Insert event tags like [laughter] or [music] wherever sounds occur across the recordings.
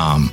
um,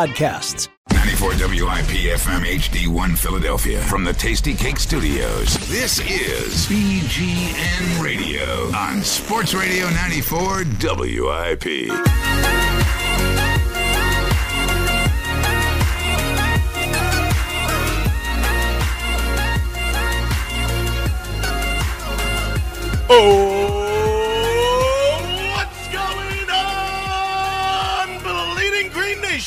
podcasts. 94 WIP FM HD1 Philadelphia from the Tastykake Studios. This is BGN Radio on Sports Radio 94 WIP. Oh,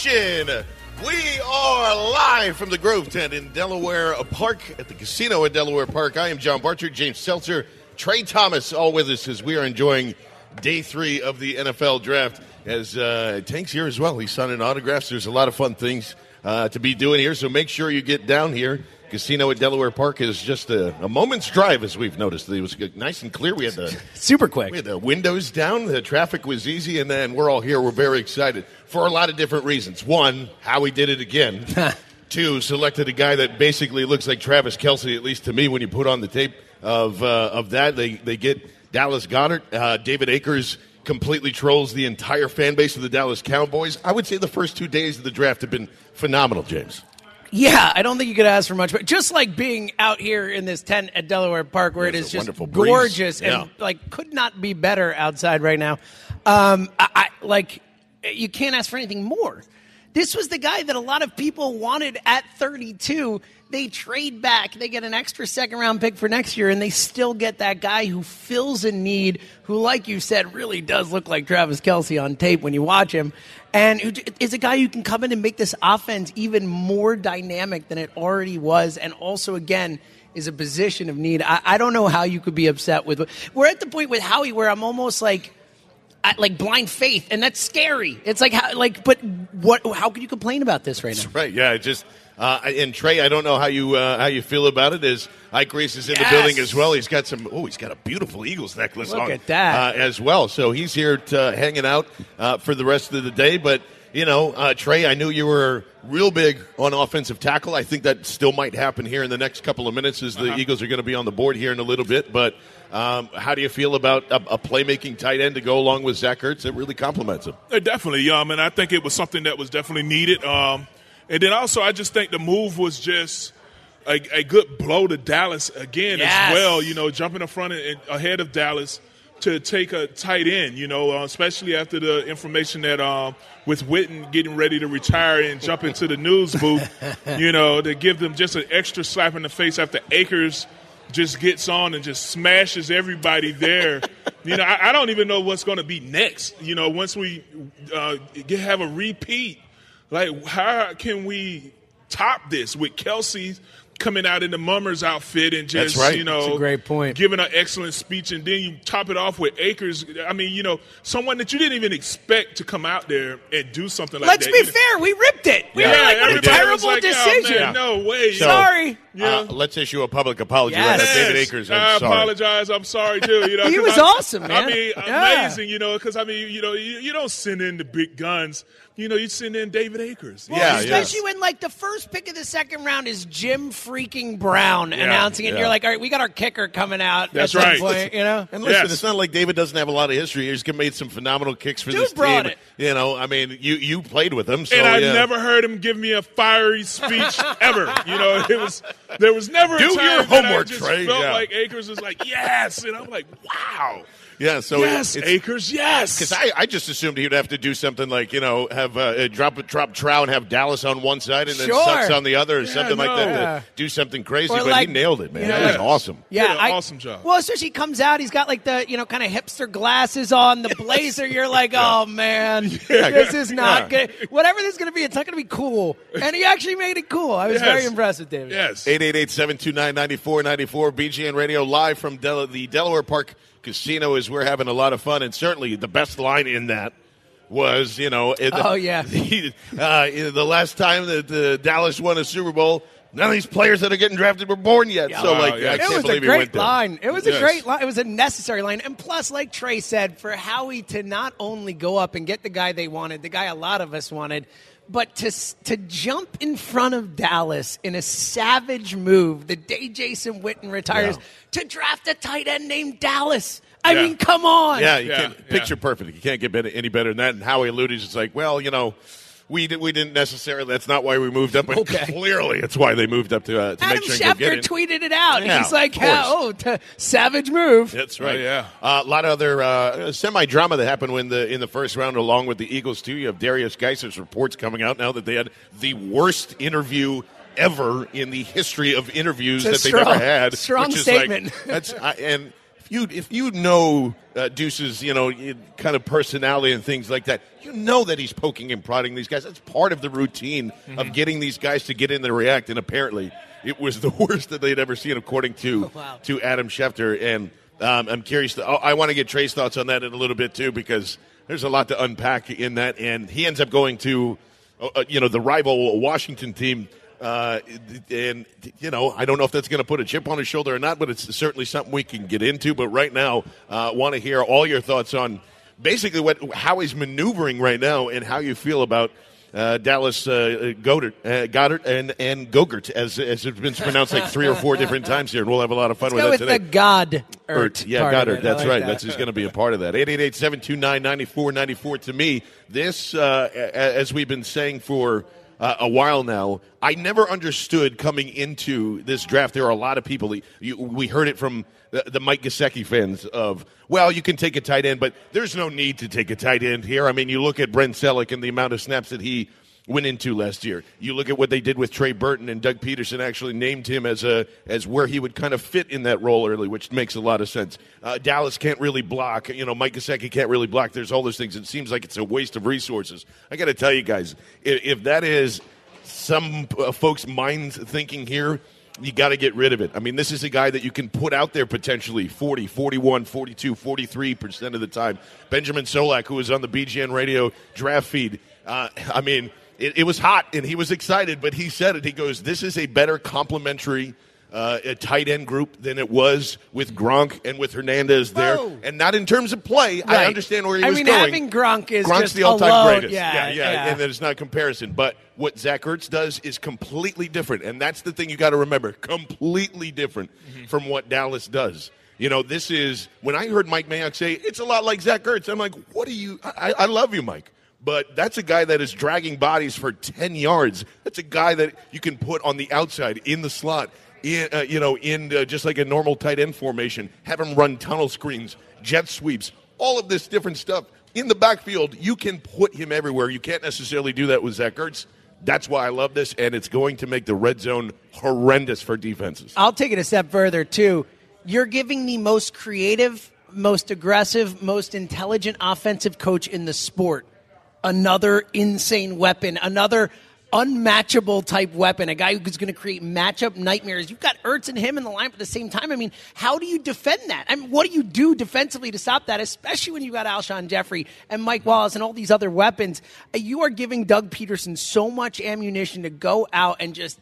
Nation? We are live from the Grove Tent in Delaware Park at the casino at Delaware Park. I am John Barchard, James Seltzer, Trey Thomas, all with us as we are enjoying day three of the NFL draft. As uh, Tank's here as well, he's signing autographs. There's a lot of fun things uh, to be doing here, so make sure you get down here casino at Delaware Park is just a, a, moment's drive, as we've noticed. It was nice and clear. We had the [laughs] super quick. We had the windows down. The traffic was easy, and then we're all here. We're very excited for a lot of different reasons. One, how we did it again. [laughs] Two, selected a guy that basically looks like Travis Kelce, at least to me, when you put on the tape of uh, of that. They they get Dallas Goedert, uh, David Akers. Completely trolls the entire fan base of the Dallas Cowboys. I would say the first two days of the draft have been phenomenal, James. Yeah, I don't think you could ask for much, but just like being out here in this tent at Delaware Park, where There's it is just gorgeous yeah. and like could not be better outside right now. Um, I, I like you can't ask for anything more. This was the guy that a lot of people wanted at 32. They trade back. They get an extra second round pick for next year, and they still get that guy who fills a need, who, like you said, really does look like Travis Kelce on tape when you watch him, and who is a guy who can come in and make this offense even more dynamic than it already was, and also, again, is a position of need. I, I don't know how you could be upset with. We're at the point with Howie where I'm almost like like blind faith, and that's scary. It's like how, like, but what? How could you complain about this right now? That's right. Yeah. Just uh, and Trey, I don't know how you uh, how you feel about it. As Ike Reese is in Yes. the building as well. He's got some. Oh, he's got a beautiful Eagles necklace Look on at that. uh, as well. So he's here to, hanging out uh, for the rest of the day. But you know, uh, Trey, I knew you were real big on offensive tackle. I think that still might happen here in the next couple of minutes as the Uh-huh. Eagles are going to be on the board here in a little bit. But um, how do you feel about a, a playmaking tight end to go along with Zach Ertz? It really complements him. Uh, definitely, um, and I think it was something that was definitely needed. Um, and then also, I just think the move was just a, a good blow to Dallas again Yes. as well. You know, jumping in front and ahead of Dallas to take a tight end. You know, uh, especially after the information that um, with Witten getting ready to retire and jump into the news booth. [laughs] you know, to give them just an extra slap in the face after Akers just gets on and just smashes everybody there. [laughs] you know, I, I don't even know what's going to be next. You know, once we uh, get, have a repeat, like how can we top this with Kelce coming out in the mummers outfit and just That's right. you know That's a great point. giving an excellent speech and then you top it off with Akers. I mean, you know, someone that you didn't even expect to come out there and do something like that. Let's that. be You know, fair. We ripped it. We Yeah, were like, what a terrible was like, oh, decision. man, no way. So- Sorry. Yeah. Uh, let's issue a public apology Yes. right now. David Yes. Akers. I I'm sorry. apologize. I'm sorry too. You know, He 'cause was I- awesome, I mean, Yeah. amazing. You know, because I mean, you know, you, you don't send in the big guns. You know, you send in David Akers. Well, Yeah, especially when like the first pick of the second round is Jim freaking Brown announcing it. and yeah. You're like, all right, we got our kicker coming out That's at right. point, you know? And listen, Yes. it's not like David doesn't have a lot of history. He's gonna made some phenomenal kicks for Dude this brought team. it. You know, I mean, you you played with him, so and I yeah. never heard him give me a fiery speech ever. You know, it was there was never Do a time your that I homework, just Trey. felt Yeah. like Akers was like yes, and I'm like wow. Yeah, so yes, it's, Akers. Yes, Because I, I just assumed he would have to do something like you know have uh, drop drop Trout and have Dallas on one side and then Sure. Sucks on the other or Yeah, something like that no. to do something crazy. Or but like, he nailed it, man. you know, that was awesome. Yeah, Did an I- awesome job. Well, especially he comes out, he's got like the you know kind of hipster glasses on, the [laughs] blazer. You're like, oh man, [laughs] this is not Yeah. good. Whatever this is going to be, it's not going to be cool. And he actually made it cool. I was Yes. very impressed with David. yes. 888-729-9494 BGN Radio live from Del- the Delaware Park Casino is we're having a lot of fun and certainly the best line in that was you know the, Oh, yeah. [laughs] the, uh, the last time that the Dallas won a Super Bowl none of these players that are getting drafted were born yet so Wow, like yeah. I It can't It was a believe he went great there. line. It was a great line. It was a necessary line. And plus, like Trey said, for Howie to not only go up and get the guy they wanted, the guy a lot of us wanted, but to to jump in front of Dallas in a savage move the day Jason Witten retires to draft a tight end named Dallas. I Yeah. mean, come on. Yeah, you Yeah, can't yeah. picture perfect. You can't get better, any better than that. And Howie alluded, it's like, well, you know, we did, we didn't necessarily. That's not why we moved up, but Okay. [laughs] clearly it's why they moved up to uh, to Adam make sure and go Schefter get it. tweeted it out. Yeah, He's like, of oh, t- savage move. That's right. Oh, yeah. Uh, a lot of other uh, semi drama that happened when the in the first round, along with the Eagles too. You have Derrius Guice's reports coming out now that they had the worst interview ever in the history of interviews that a they've ever had. strong which is statement. Like, that's I, and if you if you know uh, Deuce's you know kind of personality and things like that, you know that he's poking and prodding these guys. That's part of the routine Mm-hmm. of getting these guys to get in and react. And apparently, it was [laughs] the worst that they'd ever seen, according to Wow. to Adam Schefter. And um, I'm curious. To, I want to get Trey's thoughts on that in a little bit too, because there's a lot to unpack in that. And he ends up going to, uh, uh, you know, the rival Washington team. Uh, and you know, I don't know if that's going to put a chip on his shoulder or not, but it's certainly something we can get into. But right now, uh, want to hear all your thoughts on basically what how he's maneuvering right now and how you feel about uh, Dallas uh, Goddard, uh, Goddard and and Gogurt, as as it's been pronounced like three or four different times here, and we'll have a lot of fun Let's with go that with today. the God yeah, Goddard. That's like right. that. That's who's going to be a part of that. 888-729-9494. To me, this, uh, as we've been saying for uh, a while now, I never understood coming into this draft. There are a lot of people. You, we heard it from the, the Mike Gesicki fans of, well, you can take a tight end, but there's no need to take a tight end here. I mean, you look at Brent Celek and the amount of snaps that he went into last year. You look at what they did with Trey Burton and Doug Pederson actually named him as a as where he would kind of fit in that role early, which makes a lot of sense. Uh, Dallas can't really block. You know, Mike Gesicki can't really block. There's all those things. It seems like it's a waste of resources. I got to tell you guys, if, if that is some uh, folks' minds thinking here. You got to get rid of it. I mean, this is a guy that you can put out there potentially 40, 41, 42, 43% of the time. Benjamin Solak, who was on the BGN radio draft feed, uh, I mean, it, it was hot and he was excited, but he said it. He goes, This is a better complementary uh, a tight end group than it was with Gronk and with Hernandez there. Whoa. And not in terms of play. I understand where he I was mean, going. I mean, having Gronk is Gronk's just the all-time alone. greatest. Yeah, yeah, yeah. and there's not comparison. But what Zach Ertz does is completely different, and that's the thing you got to remember: completely different Mm-hmm. from what Dallas does. You know, this is when I heard Mike Mayock say it's a lot like Zach Ertz. I'm like, what are you? I, I love you, Mike. But that's a guy that is dragging bodies for 10 yards. That's a guy that you can put on the outside in the slot, in, uh, you know, in uh, just like a normal tight end formation. Have him run tunnel screens, jet sweeps, all of this different stuff in the backfield. You can put him everywhere. You can't necessarily do that with Zach Ertz. That's why I love this, and it's going to make the red zone horrendous for defenses. I'll take it a step further too. You're giving the most creative, most aggressive, most intelligent offensive coach in the sport another insane weapon, another unmatchable type weapon, a guy who's going to create matchup nightmares. You've got Ertz and him in the line at the same time. I mean, how do you defend that? I mean, what do you do defensively to stop that, especially when you've got Alshon Jeffery and Mike Wallace and all these other weapons? Uh, You are giving Doug Pederson so much ammunition to go out and just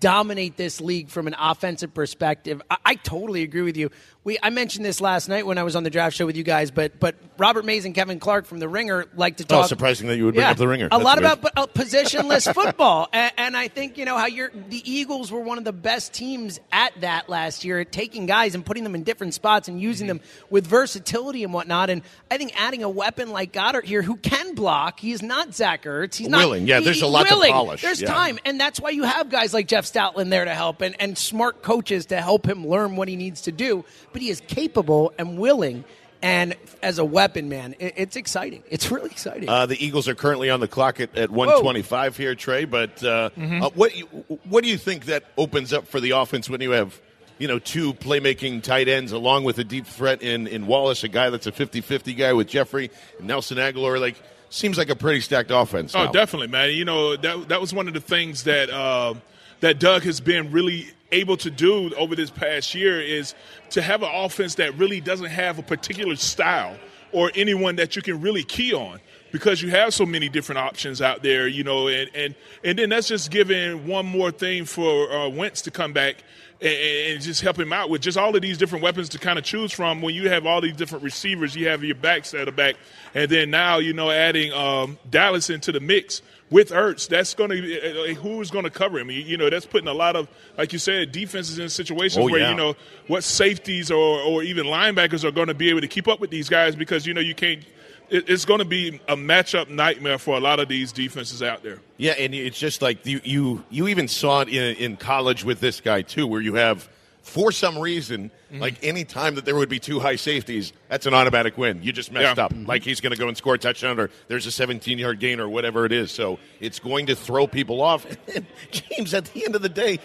dominate this league from an offensive perspective. I, I totally agree with you. We I mentioned this last night when I was on the draft show with you guys, but but Robert Mays and Kevin Clark from The Ringer like to talk. Oh, surprising that you would bring Yeah, up The Ringer. A lot weird. about uh, positionless [laughs] football, and, and I think you know how you're. The Eagles were one of the best teams at that last year, at taking guys and putting them in different spots and using Mm-hmm. them with versatility and whatnot. And I think adding a weapon like Goddard here, who can block, he's not Zach Ertz. He's not Willing, yeah, he- there's a lot to polish, There's yeah. time, and that's why you have guys like Jeff Stoutland there to help and, and smart coaches to help him learn what he needs to do. But he is capable and willing. And as a weapon, man, it, it's exciting. It's really exciting. Uh, the Eagles are currently on the clock at, at 125 here, Trey. But uh, Mm-hmm. uh, what you, what do you think that opens up for the offense when you have you know two playmaking tight ends along with a deep threat in, in Wallace, a guy that's a 50-50 guy with Jeffery and Nelson Agholor? Like seems like a pretty stacked offense. Oh, now. definitely, man. You know that that was one of the things that uh, that Doug has been really able to do over this past year is to have an offense that really doesn't have a particular style or anyone that you can really key on because you have so many different options out there, you know, and and, and then that's just giving one more thing for uh, Wentz to come back and, and just help him out with just all of these different weapons to kind of choose from. When you have all these different receivers, you have your backs that are back, and then now you know adding um, Dallas into the mix with Ertz, that's going to uh, who's going to cover him. You, you know, that's putting a lot of, like you said, defenses in situations Oh, where yeah. you know what safeties or or even linebackers are going to be able to keep up with these guys because you know you can't. It, it's going to be a matchup nightmare for a lot of these defenses out there. Yeah, and it's just like you you, you even saw it in, in college with this guy too, where you have for some reason, Mm-hmm. like any time that there would be two high safeties, that's an automatic win. You just messed Yeah. up. Like he's going to go and score a touchdown, or there's a 17 yard gain, or whatever it is. So it's going to throw people off. [laughs] And James, at the end of the day,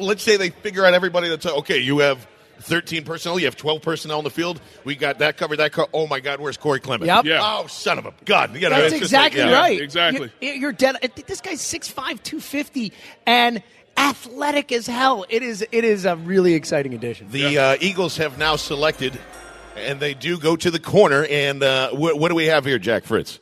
let's say they figure out everybody that's okay. You have 13 personnel. You have 12 personnel in the field. We got that covered. That co- oh my God, where's Corey Clement? Yep. Yeah. Oh son of a God! You know, That's it's just like, exactly yeah. right. exactly. You're, you're dead. This guy's 6'5", 250, and athletic as hell. It is. It is a really exciting addition. The uh, Eagles have now selected, and they do go to the corner. And uh, wh- what do we have here, Jack Fritz?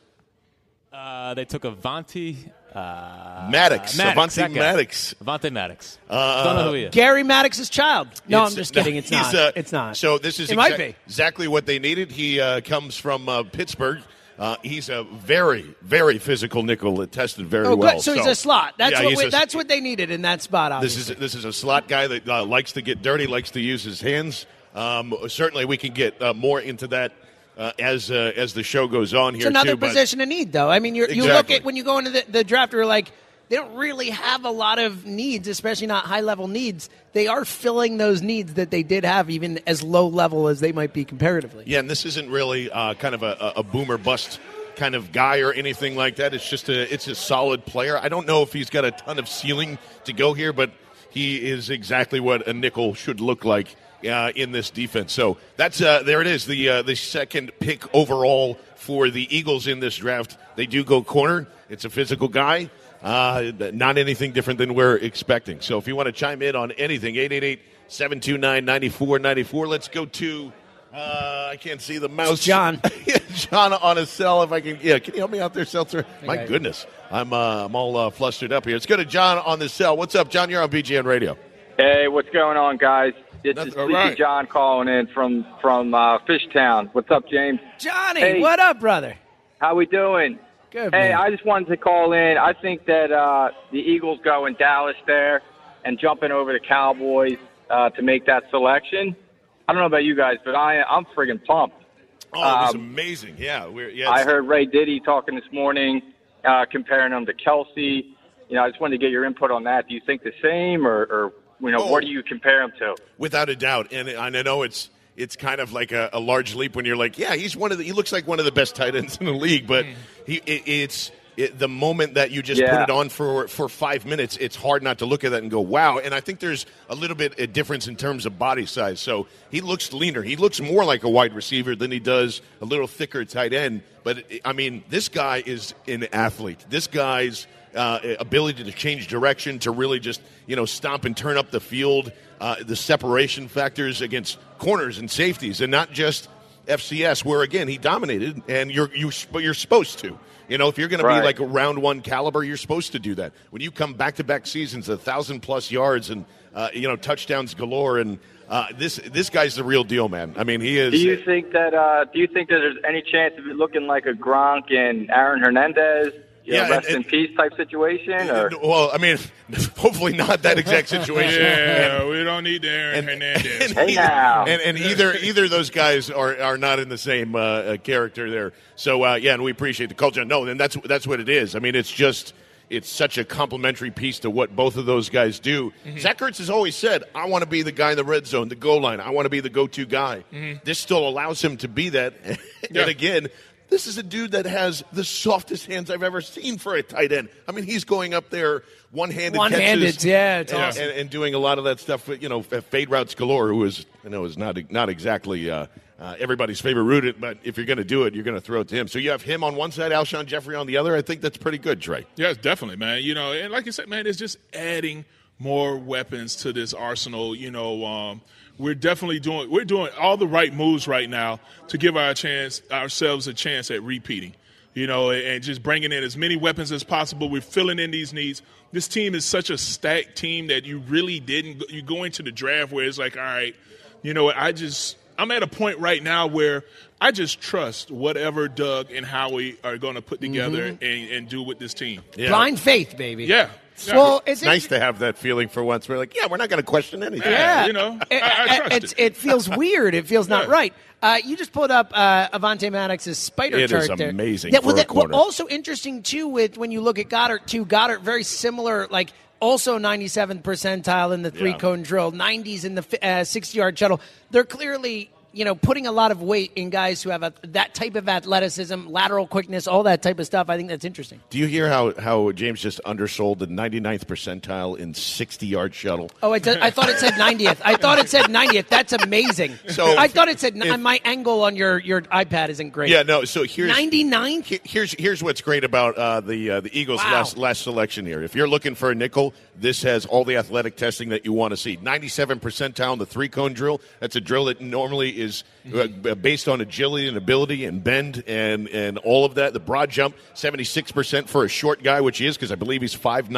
Uh, they took Avonte. Uh, Maddox, Maddox, Avonte. Maddox. Avonte Maddox. Don't know who he is. Gary Maddox's child. No, It's- I'm just [laughs] kidding. It's not. uh, it's not. So this is It might be. exactly what they needed. He uh, comes from uh, Pittsburgh. Uh, he's a very, very physical nickel that tested very Oh, well. good. So, he's a slot. That's Yeah, what we, a- that's what they needed in that spot. This is this is a slot guy that uh, likes to get dirty, likes to use his hands. Um, certainly, we can get uh, more into that uh, as uh, as the show goes on here. It's another too, position of need, though. I mean, you're, you look at when you go into the, the draft, you're like, they don't really have a lot of needs, especially not high level needs. They are filling those needs that they did have, even as low level as they might be comparatively. Yeah, and this isn't really uh, kind of a, a boomer bust kind of guy or anything like that. It's just a it's a solid player. I don't know if he's got a ton of ceiling to go here, but he is exactly what a nickel should look like uh, in this defense. So that's uh, there it is. The uh, the second pick overall for the Eagles in this draft. They do go corner. It's a physical guy. Uh, not anything different than we're expecting. So if you want to chime in on anything, 888 729 9494. Let's go to, uh, I can't see the mouse. John. [laughs] John on a cell. If I can, yeah, can you help me out there, Seltzer? My I- goodness, I'm uh, I'm all uh, flustered up here. Let's go to John on the cell. What's up, John? You're on BGN Radio. Hey, what's going on, guys? This Nothing- is Sleepy right. John calling in from from uh, Fishtown. What's up, James? Johnny, Hey. what up, brother? How we doing? Good. Hey, man. I just wanted to call in. I think that uh, the Eagles go in Dallas there and jumping over the Cowboys uh, to make that selection. I don't know about you guys, but I I'm friggin' pumped. Oh, it was Um, amazing. Yeah, we're yeah. I heard Ray Diddy talking this morning, uh, comparing him to Kelce. You know, I just wanted to get your input on that. Do you think the same, or, or you know, Oh. what do you compare him to? without a doubt. And, and I know it's it's kind of like a, a large leap when you're like, yeah, he's one of the. He looks like one of the best tight ends in the league, but mm. he it, it's. It, the moment that you just put it on for for five minutes, it's hard not to look at that and go, "Wow!" And I think there's a little bit a difference in terms of body size. So he looks leaner. He looks more like a wide receiver than he does a little thicker tight end. But I mean, this guy is an athlete. This guy's uh, ability to change direction, to really just you know stomp and turn up the field, uh, the separation factors against corners and safeties, and not just FCS, where again he dominated, and you're you but you're supposed to. You know, if you're going to Right. be like a round one caliber, you're supposed to do that. When you come back to back seasons, a thousand plus yards and uh, you know touchdowns galore, and uh, this this guy's the real deal, man. I mean, he is. Do you think that? Uh, do you think that there's any chance of it looking like a Gronk and Aaron Hernandez, you Yeah, know, rest and- in peace type situation? Or [laughs] well, I mean, [laughs] hopefully not that exact [laughs] situation. Yeah, we don't need Aaron And- Hernandez. and, Hey, now. and, and either either those guys are, are not in the same uh, uh, character there. So uh, yeah, and we appreciate the culture. No, and that's that's what it is. I mean, it's just it's such a complementary piece to what both of those guys do. Mm-hmm. Zach Ertz has always said, I want to be the guy in the red zone, the goal line. I want to be the go to guy. This still allows him to be that. and Mm-hmm. Yeah. again, this is a dude that has the softest hands I've ever seen for a tight end. I mean, he's going up there one handed One-handed, catches. yeah, it's and, awesome. and, and doing a lot of that stuff, you know, fade routes galore, who is, you know, is not, not exactly. Uh, uh, everybody's favorite route, but if you're going to do it, you're going to throw it to him. So you have him on one side, Alshon Jeffery on the other. I think that's pretty good, Trey. Yes, definitely, man. You know, and like you said, man, it's just adding more weapons to this arsenal. You know, um, we're definitely doing we're doing all the right moves right now to give our chance ourselves a chance at repeating. You know, and just bringing in as many weapons as possible. We're filling in these needs. This team is such a stacked team that you really didn't. You go into the draft where it's like, all right, you know, what, I just I'm at a point right now where I just trust whatever Doug and Howie are going to put together mm-hmm. and, and do with this team. Blind faith, baby. Yeah. Yeah. Well, it's nice to have that feeling for once. We're like, yeah, we're not going to question anything. Yeah, you know, It, I- I trust it's- it. it feels [laughs] weird. It feels not right. Uh, you just pulled up uh, Avonte Maddox's spider It is chart there. amazing Yeah, well, for a that, well, also interesting too with when you look at Goddard too. Goddard very similar, like also 97th percentile in the three Yeah. cone drill, 90s in the uh, 60 yard shuttle. They're clearly. You know, putting a lot of weight in guys who have a, that type of athleticism, lateral quickness, all that type of stuff. I think that's interesting. Do you hear how, how James just undersold the 99th percentile in 60 yard shuttle? Oh, I thought it said 90th. I thought it said 90th. That's amazing. So- I thought it said If- my angle on your, your iPad isn't great. Yeah, no. So here's 99th? Here's here's what's great about uh, the uh, the Eagles' Wow. last last selection here. If you're looking for a nickel, this has all the athletic testing that you want to see. 97 percentile in the three cone drill. That's a drill that normally is uh, b- based on agility and ability and bend and and all of that. The broad jump, 76 percent for a short guy, which he is because I believe he's five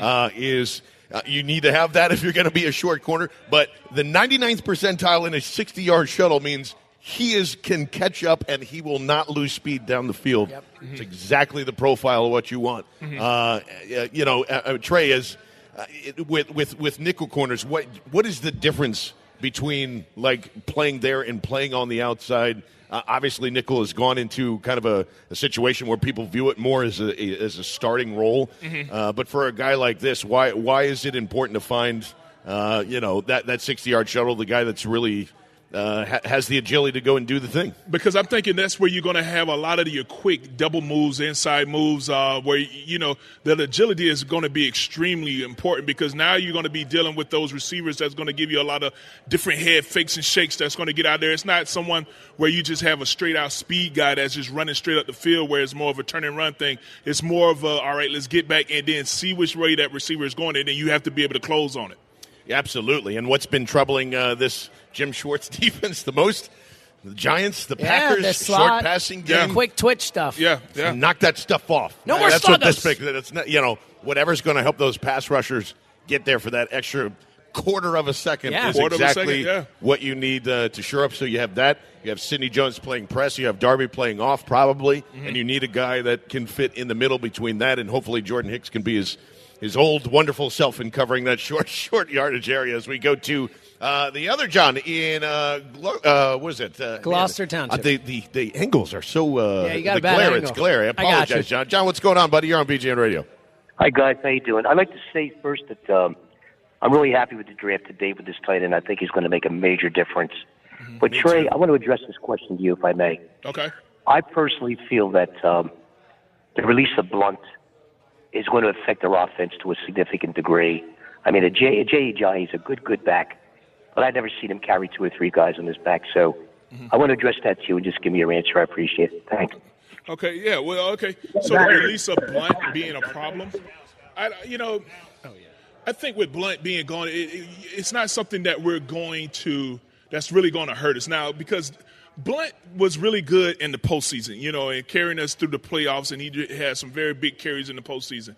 uh, is. Uh, you need to have that [laughs] if you're going to be a short corner. But the 99th percentile in a 60 yard shuttle means he is can catch up and he will not lose speed down the field. It's exactly the profile of what you want. Uh, uh, you know, uh, uh, Trey is uh, it, with with with nickel corners. What what is the difference between like playing there and playing on the outside? Uh, obviously, nickel has gone into kind of a, a situation where people view it more as a, as a starting role. Uh, but for a guy like this, why why is it important to find uh, you know that that sixty yard shuttle, the guy that's really uh, ha- has the agility to go and do the thing? because I'm thinking that's where you're going to have a lot of your quick double moves, inside moves, uh, where you know the agility is going to be extremely important because now you're going to be dealing with those receivers that's going to give you a lot of different head fakes and shakes that's going to get out there. It's not someone where you just have a straight out speed guy that's just running straight up the field where it's more of a turn and run thing. It's more of a all right, let's get back and then see which way that receiver is going, and then you have to be able to close on it. Absolutely. And what's been troubling uh, this Jim Schwartz [laughs] defense the most? The Giants, the Yeah, Packers, the short passing the game. quick twitch stuff. Yeah, yeah. Knock that stuff off. No more That's what this sluggas. big. It's not, you know, whatever's going to help those pass rushers get there for that extra quarter of a second Yeah. is Quarter exactly second, yeah. what you need uh, to shore up. So you have that. You have Sidney Jones playing press. You have Darby playing off, probably, Mm-hmm. and you need a guy that can fit in the middle between that, and hopefully Jordan Hicks can be his his old wonderful self in covering that [laughs] short short yardage area. As we go to uh, the other John in uh, Glo- uh, what is it? Uh, Gloucester man, Township. Uh, the, the the angles are so uh, Yeah, you got a the bad glare. angle. It's glare. I I apologize, John. John, what's going on, buddy? You're on BGN Radio. Hi guys, how you doing? I'd like to say first that um, I'm really happy with the draft today with this tight end. I think he's going to make a major difference. But Trey, I want to address this question to you, if I may. Okay. I personally feel that um, the release of Blunt is going to affect their offense to a significant degree. I mean, a J. A J. Johnny is a good, good back, but I've never seen him carry two or three guys on his back. So mm-hmm. I want to address that to you and just give me your answer. I appreciate it. Thanks. Okay, yeah, well, okay. So the release Blunt being a problem, I, you know, oh, I think with Blunt being gone, it, it, it's not something that we're going to that's really going to hurt us now because Blunt was really good in the postseason, you know, and carrying us through the playoffs, and he had some very big carries in the postseason.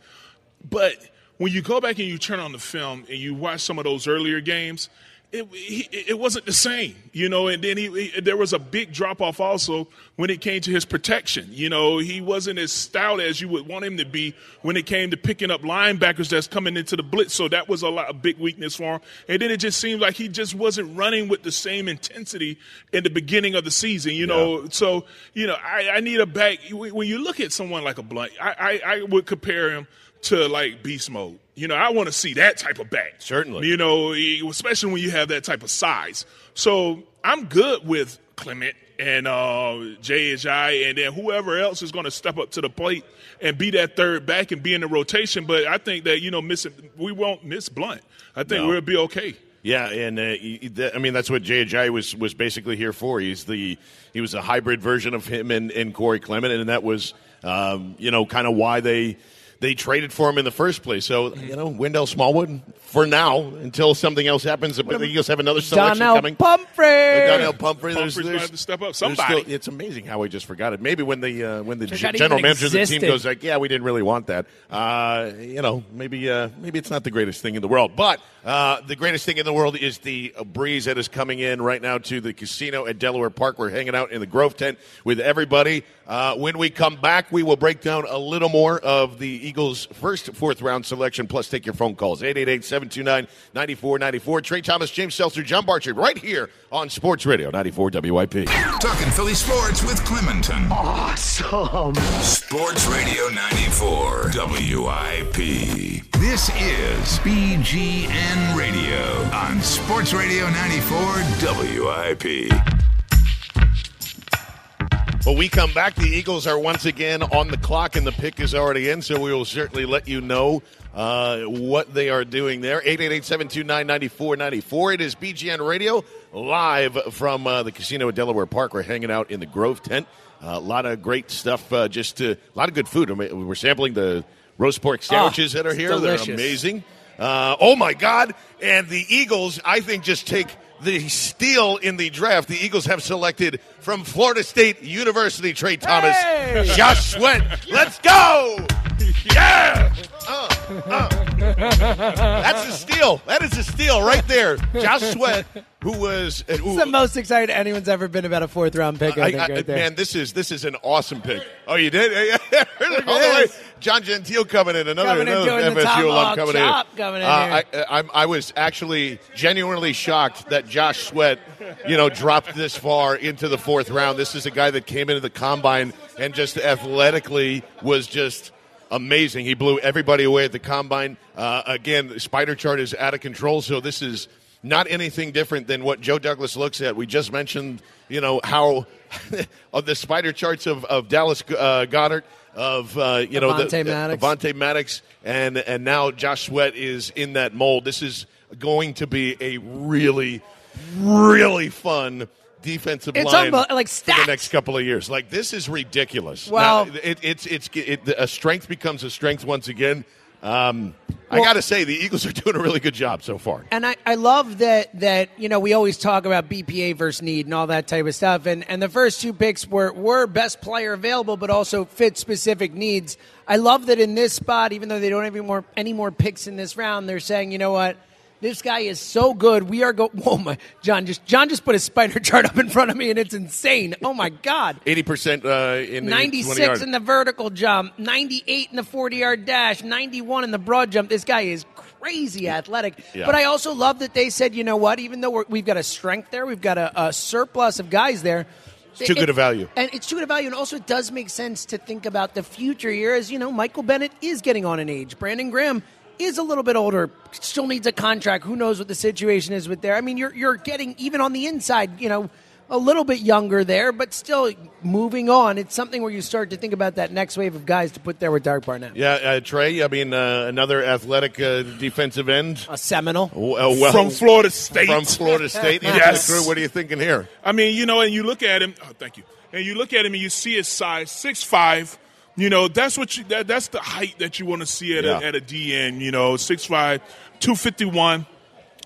But when you go back and you turn on the film and you watch some of those earlier games, it he, it wasn't the same, you know. And then he, he there was a big drop off also when it came to his protection. You know, he wasn't as stout as you would want him to be when it came to picking up linebackers that's coming into the blitz. So that was a lot a big weakness for him. And then it just seemed like he just wasn't running with the same intensity in the beginning of the season. You know, so you know I, I need a back. When you look at someone like a Blunt, I, I, I would compare him to like beast mode. You know, I want to see that type of back. Certainly. You know, especially when you have that type of size. So I'm good with Clement and uh, Jay Ajayi, and then whoever else is going to step up to the plate and be that third back and be in the rotation. But I think that you know, missing we won't miss Blunt. I think No. we'll be okay. Yeah, and uh, I mean that's what Jay Ajayi was was basically here for. He's the he was a hybrid version of him and, and Corey Clement, and that was um, you know kind of why they they traded for him in the first place. So you know Wendell Smallwood for now until something else happens. The Eagles have another selection Donnell coming. Pumphrey. Donnell Pumphrey. There's, Pumphrey's gonna there's, to step up. Somebody. still- it's amazing how we just forgot it. Maybe when the uh, when the g- general even manager of the team goes like, "Yeah, we didn't really want that." Uh, you know, maybe uh, maybe it's not the greatest thing in the world, but uh, the greatest thing in the world is the breeze that is coming in right now to the casino at Delaware Park. We're hanging out in the Grove tent with everybody. Uh, when we come back, we will break down a little more of the Eagles' first fourth round selection, plus take your phone calls 888-729-9494. Trey Thomas, James Seltzer, John Barchard, right here on Sports Radio 94 WIP. Talking Philly sports with Clementon. Awesome. Sports Radio 94 WIP. This is BGN Radio on Sports Radio 94 WIP. When we come back, the Eagles are once again on the clock, and the pick is already in, so we will certainly let you know uh, what they are doing there. 888-729-9494. It is BGN Radio, live from uh, the casino at Delaware Park. We're hanging out in the Grove tent. Uh, a lot of great stuff, uh, just to, a lot of good food. I mean, we're sampling the roast pork sandwiches that are here. delicious. They're amazing. Uh, oh, my God. And the Eagles, I think, just take the steal in the draft. The Eagles have selected from Florida State University, Trey Thomas, Hey! Josh Sweat. Let's go! [laughs] Yeah! Uh, uh. That's a steal. That is a steal right there. Josh Sweat, who was. uh, the most excited anyone's ever been about a fourth round pick. I, I- think, I- right there. man, this is this is an awesome pick. Oh, you did? [laughs] All the way. John Gentile coming in, another, Coming in, another FSU alum coming in. coming in Uh. I, I was actually genuinely shocked that Josh Sweat, you know, dropped this far into the fourth round. This is a guy that came into the combine and just athletically was just amazing. He blew everybody away at the combine. Uh, again, the spider chart is out of control, so this is not anything different than what Joe Douglas looks at. We just mentioned, you know, how [laughs] of the spider charts of, of Dallas uh, Goddard, of uh, you know Avonte the, Maddox. Avonte Maddox, and and now Josh Sweat is in that mold. This is going to be a really, really fun defensive It's line like for the next couple of years. Like this is ridiculous. Well- Now, it, it's it's it, a strength becomes a strength once again. Um, I got to say, the Eagles are [laughs] doing a really good job so far. And I, I love that that you know we always talk about BPA versus need and all that type of stuff. And and the first two picks were were best player available, but also fit specific needs. I love that in this spot, even though they don't have any more any more picks in this round, they're saying, you know what, this guy is so good. We are go. [laughs] Oh my John just John just put a spider [laughs] chart up in front of me, and it's insane. Oh my god. [laughs] Eighty percent uh, in the 96 in the vertical jump, 98 in the 40 yard dash, 91 in the broad jump. This guy is crazy athletic. Yeah. But I also love that they said, you know what, even though we're, we've got a strength there, we've got a, a surplus of guys there. It's too good a value. And it's too good a value. And also, it does make sense to think about the future here as, you know, Michael Bennett is getting on in age. Brandon Graham is a little bit older, still needs a contract. Who knows what the situation is with there? I mean, you're, you're getting, even on the inside, you know, a little bit younger there, but still moving on. It's something where you start to think about that next wave of guys to put there with Derek Barnett. Yeah, uh, Trey. I mean, uh, another athletic uh, defensive end. A Seminole. Well, well, From Florida State. From Florida State. [laughs] Yes. What are you thinking here? I mean, you know, and you look at him. Oh, thank you. And you look at him, and you see his size, six five. You know, that's what you. That, that's the height that you want to see at Yeah. a, at a DN. You know, six five, two fifty one.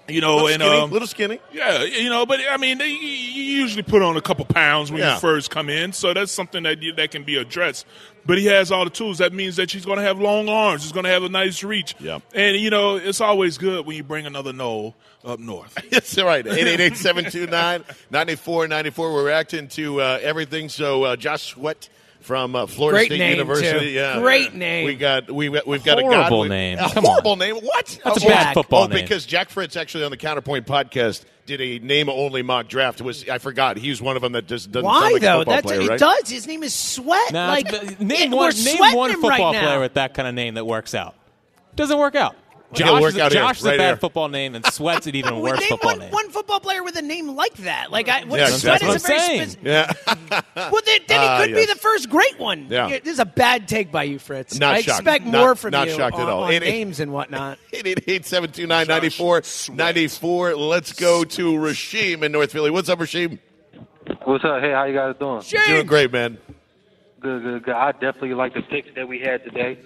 You know, Little and skinny, um, little skinny. yeah, you know, but I mean, they, you usually put on a couple pounds when Yeah. you first come in, so that's something that you, that can be addressed. But he has all the tools. That means that he's going to have long arms. He's going to have a nice reach. Yeah. And you know, it's always good when you bring another Noel up north. [laughs] That's all right. 888-729-9494. We're reacting to uh, everything. So uh, Josh Sweat from uh, Florida Great State name, University. too. Yeah. Great name. We got we we've got Horrible a Godwin- name. A Come on. horrible name. What? That's a Oh, bad football oh, name. because Jack Fritz actually on the Counterpoint podcast did a name only mock draft. Was I forgot. He was one of them that just doesn't sound Why like a though? football That's player, it right? does. His name is Sweat. Nah, like it's- name yeah, one, we're name sweating one him football right now. player with that kind of name that works out. Doesn't work out. He'll Josh, work is, out Josh is right a bad here. football name, and Sweat's an even [laughs] worse name football one, name. one football player with a name like that. Like I, what, Yeah, Sweat exactly. is a That's very what I'm saying. specific. Yeah. [laughs] Well, then, then Ah, he could be yes. the first great one. Yeah. This is a bad take by you, Fritz. Not I shocked. expect Not- more from not you shocked at on, all. on It- it- names and whatnot. [laughs] 888-729-9494. Let's go to Rasheem in North Philly. What's up, Rasheem? What's up? Hey, how you guys doing? Doing great, man. Good, good, good. I definitely like the picks that we had today.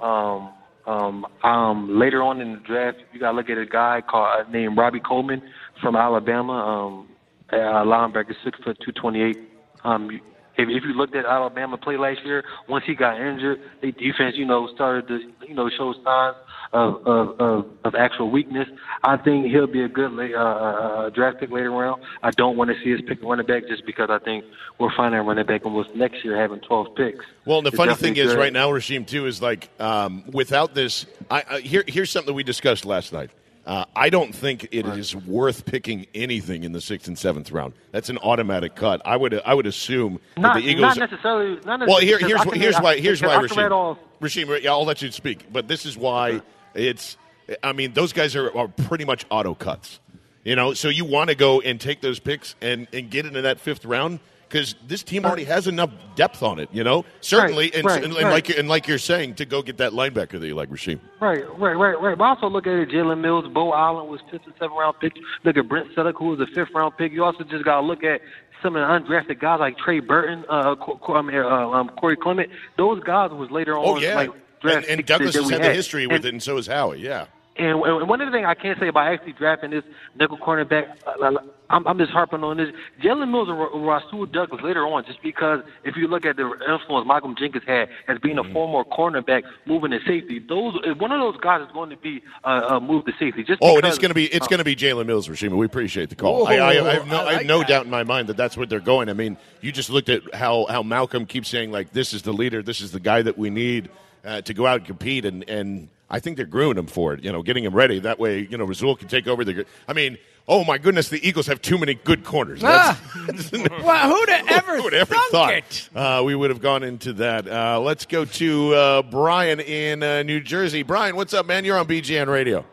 Um, um, um, later on in the draft, you got to look at a guy called uh, named Robbie Coleman from Alabama. Um, uh, linebacker, six foot two twenty eight. Um, if, if you looked at Alabama play last year, once he got injured, the defense, you know, started to, you know, show signs of of, of, of actual weakness. I think he'll be a good uh, uh, draft pick later round. I don't want to see us pick a running back just because I think we're finding a running back almost next year having 12 picks. Well, and the funny thing is, good. right now, Rasheem too is like um, without this. I, I here here's something we discussed last night. Uh, I don't think it is worth picking anything in the sixth and seventh round. That's an automatic cut. I would I would assume Not, that the Eagles. not necessarily. Not necessarily well, here, here's I wh- can- here's I- why here's why can read Rasheem Rasheem. Yeah, I'll let you speak, but this is why it's. I mean, those guys are, are pretty much auto cuts. You know, so you want to go and take those picks and, and get into that fifth round because this team already has enough depth on it. You know, certainly, Right, and, right, and, right. like and like you're saying, to go get that linebacker that you like, Rasheem. Right, right, right, right. But also look at it. Jalen Mills, Bo Allen was fifth and seventh round pick. Look at Brent Celek, who was a fifth round pick. You also just got to look at some of the undrafted guys like Trey Burton, uh, Co- Co- I mean, uh, um, Corey Clement. Those guys was later on. Oh yeah, like, and, draft and picks Douglas has we had the history with And- it, and so has Howie. Yeah. And, and one of the things I can't say about actually drafting this nickel cornerback, uh, I'm, I'm just harping on this. Jalen Mills and Ra- Rasul Douglas later on, just because if you look at the influence Malcolm Jenkins had as being a former cornerback moving to safety, those one of those guys is going to be uh, uh, moved to safety. Just Oh, and it's going to be it's uh, going to be Jalen Mills, Rasheem. We appreciate the call. Whoa, I, I, I have no, I I have no that. doubt in my mind that that's what they're going. I mean, you just looked at how how Malcolm keeps saying like this is the leader, this is the guy that we need uh, to go out and compete, and and I think they're grooming him for it. You know, getting him ready that way. You know, Rasul can take over the. I mean. Oh my goodness! The Eagles have too many good corners. Ah. [laughs] Well, who'd have ever, Who would ever thought it? uh, we would have gone into that? Uh, let's go to uh, Brian in uh, New Jersey. Brian, what's up, man? You're on BGN Radio.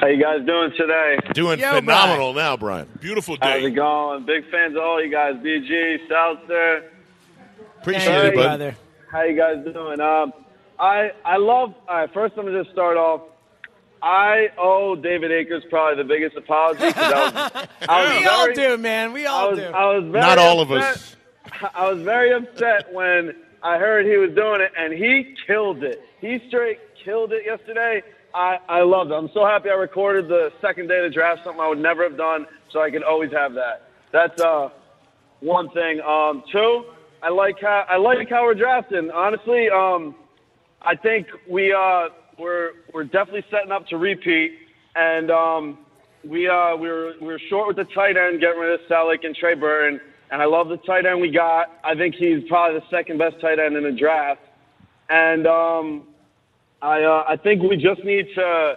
How you guys doing today? Doing phenomenal now, Brian. Beautiful day. How's it going? Big fans of all you guys. BG, Southster. Appreciate it, bud. How you guys doing? Um, I I love. All right, first I'm gonna just start off. I owe David Akers probably the biggest apology because I was, [laughs] I was we all very- do, man. We all I was, do. I was very Not all of upset. us. [laughs] I was very upset when I heard he was doing it, and he killed it. He straight killed it yesterday. I, I loved it. I'm so happy I recorded the second day of the draft, something I would never have done, so I can always have that. That's uh, one thing. Um, two, I like how I like how we're drafting. Honestly, um, I think we uh, we're we're definitely setting up to repeat, and um, we uh, we were we were short with the tight end, getting rid of Celek and Trey Burton, and I love the tight end we got. I think he's probably the second best tight end in the draft, and um, I uh, I think we just need to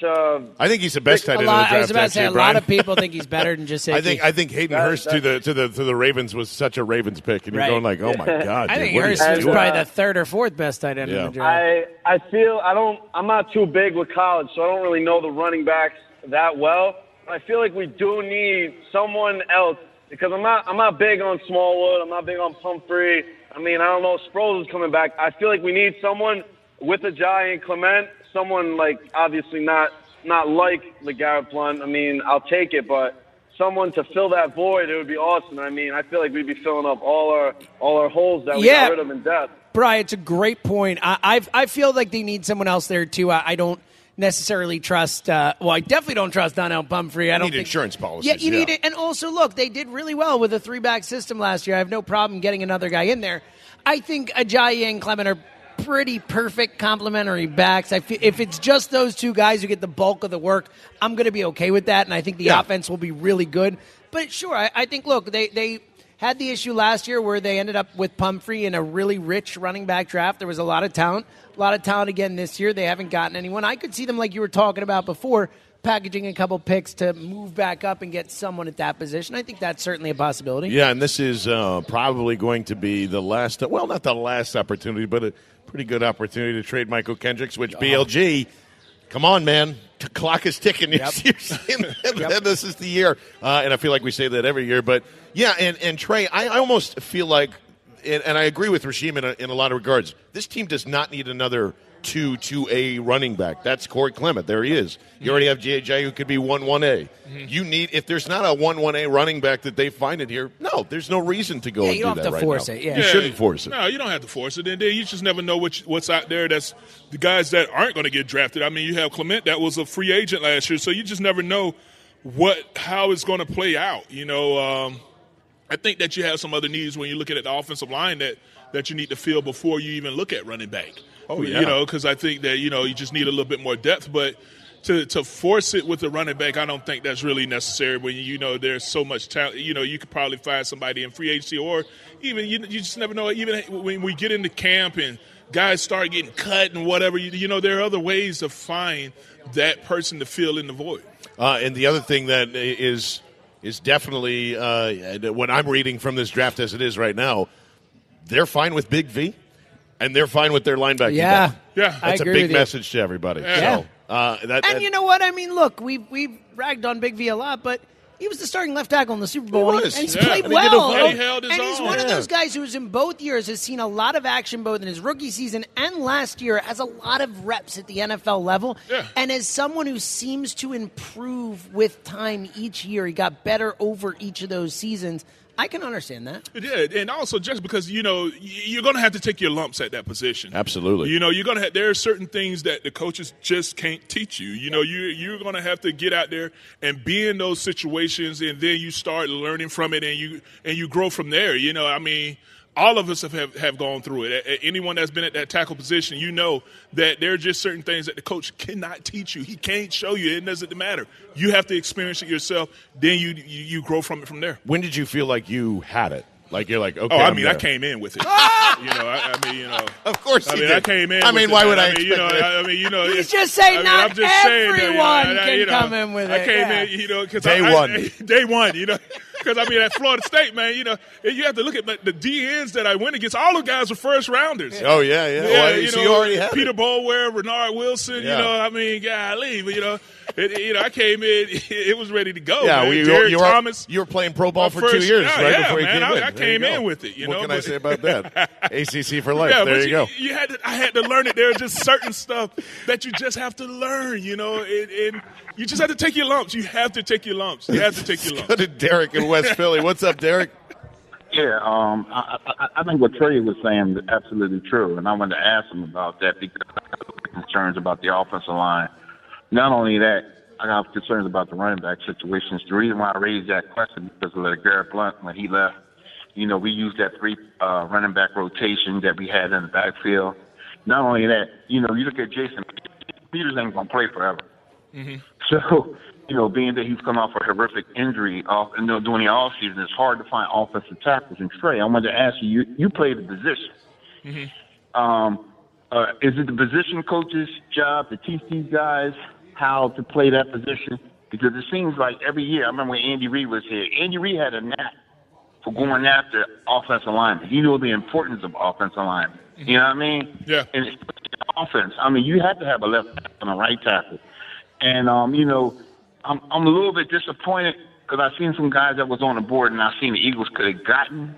to. I think he's the best tight end a in the draft. I was about to actually, say, a Brian. lot of people think he's better than [laughs] just I think I think Hayden That- Hurst to the to the to the Ravens was such a Ravens pick, and you're going like, oh my [laughs] god, I dude, think what are you Hurst was doing? probably the third or fourth best tight end Yeah. in the draft. I I feel I don't I'm not too big with college, so I don't really know the running backs that well. But I feel like we do need someone else because I'm not I'm not big on Smallwood. I'm not big on Pumphrey. I mean I don't know Sproles is coming back. I feel like we need someone with a giant Clement, someone like obviously not not like LeGarrette Blunt. I mean I'll take it, but someone to fill that void, it would be awesome. I mean I feel like we'd be filling up all our all our holes that we Yeah. got rid of in depth. Brian, it's a great point. I I've, I feel like they need someone else there too. I, I don't necessarily trust. Uh, well, I definitely don't trust Donnell Pumphrey. I don't need think, insurance policies, Yeah, you yeah. need it. And also, look, they did really well with a three back system last year. I have no problem getting another guy in there. I think Ajayi and Clement are pretty perfect complementary backs. I feel, if it's just those two guys who get the bulk of the work, I'm going to be okay with that, and I think the Yeah. offense will be really good. But sure, I, I think look, they they had the issue last year where they ended up with Pumphrey in a really rich running back draft. There was a lot of talent, a lot of talent again this year. They haven't gotten anyone. I could see them like you were talking about before. Packaging a couple picks to move back up and get someone at that position. I think that's certainly a possibility. Yeah, and this is uh, probably going to be the last. Well, not the last opportunity, but a pretty good opportunity to trade Mychal Kendricks, which BLG come on, man. The clock is ticking. [laughs] You're, you're saying [laughs] that this is the year, uh, and I feel like we say that every year. But yeah, and and Trey, I, I almost feel like, and, and I agree with Rasheem in a, in a lot of regards. This team does not need another two two A running back. That's Corey Clement. There he is. You already have JJ who could be one one A. Mm-hmm. You need if there's not a one one A running back that they find it here. No, there's no reason to go. Yeah, and you do don't have to right force now. it, yeah. you Yeah. shouldn't force it. No, you don't have to force it. And then you just never know which, what's out there. That's the guys that aren't going to get drafted. I mean, you have Clement that was a free agent last year, so you just never know what how it's going to play out. You know, um, I think that you have some other needs when you're looking at the offensive line that that you need to fill before you even look at running back. Oh, yeah. you know, because I think that you know you just need a little bit more depth, but. To, to force it with a running back, I don't think that's really necessary. When you know there's so much talent, you know you could probably find somebody in free agency, or even you, you just never know. Even when we get into camp and guys start getting cut and whatever, you, you know there are other ways to find that person to fill in the void. Uh, and the other thing that is is definitely uh, when I'm reading from this draft as it is right now, they're fine with Big V, and they're fine with their linebacker. Yeah. depth. Yeah. That's a big message to everybody. Yeah. So, uh, that, And that- you know what? I mean, look, we've we've ragged on Big V a lot, but he was the starting left tackle in the Super Bowl, and, was. and he's Yeah. played And he did well. a- and he held his and he's own. one of those guys who's in both years has seen a lot of action, both in his rookie season and last year, has a lot of reps at the NFL level, Yeah. and as someone who seems to improve with time each year, he got better over each of those seasons. I can understand that. Yeah, and also just because you know you're going to have to take your lumps at that position. Absolutely. You know, you're going to have there are certain things that the coaches just can't teach you. You know, you you're going to have to get out there and be in those situations, and then you start learning from it, and you and you grow from there. You know, I mean. All of us have, have, have gone through it. A- a- Anyone that's been at that tackle position, you know that there are just certain things that the coach cannot teach you. He can't show you. It doesn't matter. You have to experience it yourself. Then you you, you grow from it from there. when did you feel like you had it? Like you're like, okay. Oh, I I'm mean, I came in with it. [laughs] you know, I, I mean, you know. Of course I you mean, did. I came in. I mean, it, why man. would I I mean, you know, expect I, I mean, you know. He's it's- just saying I mean, not I'm just saying that, you know, everyone I- I- can you know, come in with it. I came yeah. in, you know, because Day I, one. I, [laughs] day one, you know, because I mean, at Florida State, man, you know, you have to look at the, DNs that I went against. All the guys were first rounders. Oh yeah, yeah. Yeah, Well, you so know, you already had Peter it. Reinard Wilson. Yeah. You know, I mean, golly, but, you know, it, you know, I came in, [laughs] it was ready to go. Yeah, man. well, you, Derek you were Thomas. you were playing pro ball My for two years, yeah, right yeah, before you man, came I- in. I There you came in with it, you what know, can I say about [laughs] that? ACC for life. Yeah, there but you go. You had to, I had to learn it. There are just certain stuff that you just have to learn, you know, and, and you just have to take your lumps. You have to take your lumps. You have to take your [laughs] lumps. Go to Derek in West Philly. What's up, Derek? Yeah, um, I, I, I think what Trey was saying is absolutely true, and I wanted to ask him about that because I have concerns about the offensive line. Not only that, I got concerns about the running back situations. The reason why I raised that question because of Garrett Blount when he left. You know, we used that three uh, running back rotation that we had in the backfield. Not only that, you know, you look at Jason Peters ain't gonna play forever. So, you know, being that he's come off a horrific injury off and during the off season, it's hard to find offensive tackles. And Trey, I wanted to ask you, you, you play the position. Um, uh, is it the position coach's job to teach these guys how to play that position? Because it seems like every year, I remember when Andy Reid was here, Andy Reid had a knack for going after offensive linemen. He knew the importance of offensive linemen. You know what I mean? Yeah. And especially offense. I mean, you have to have a left tackle and a right tackle. And um, you know, I'm I'm a little bit disappointed because I've seen some guys that was on the board, and I've seen the Eagles could have gotten,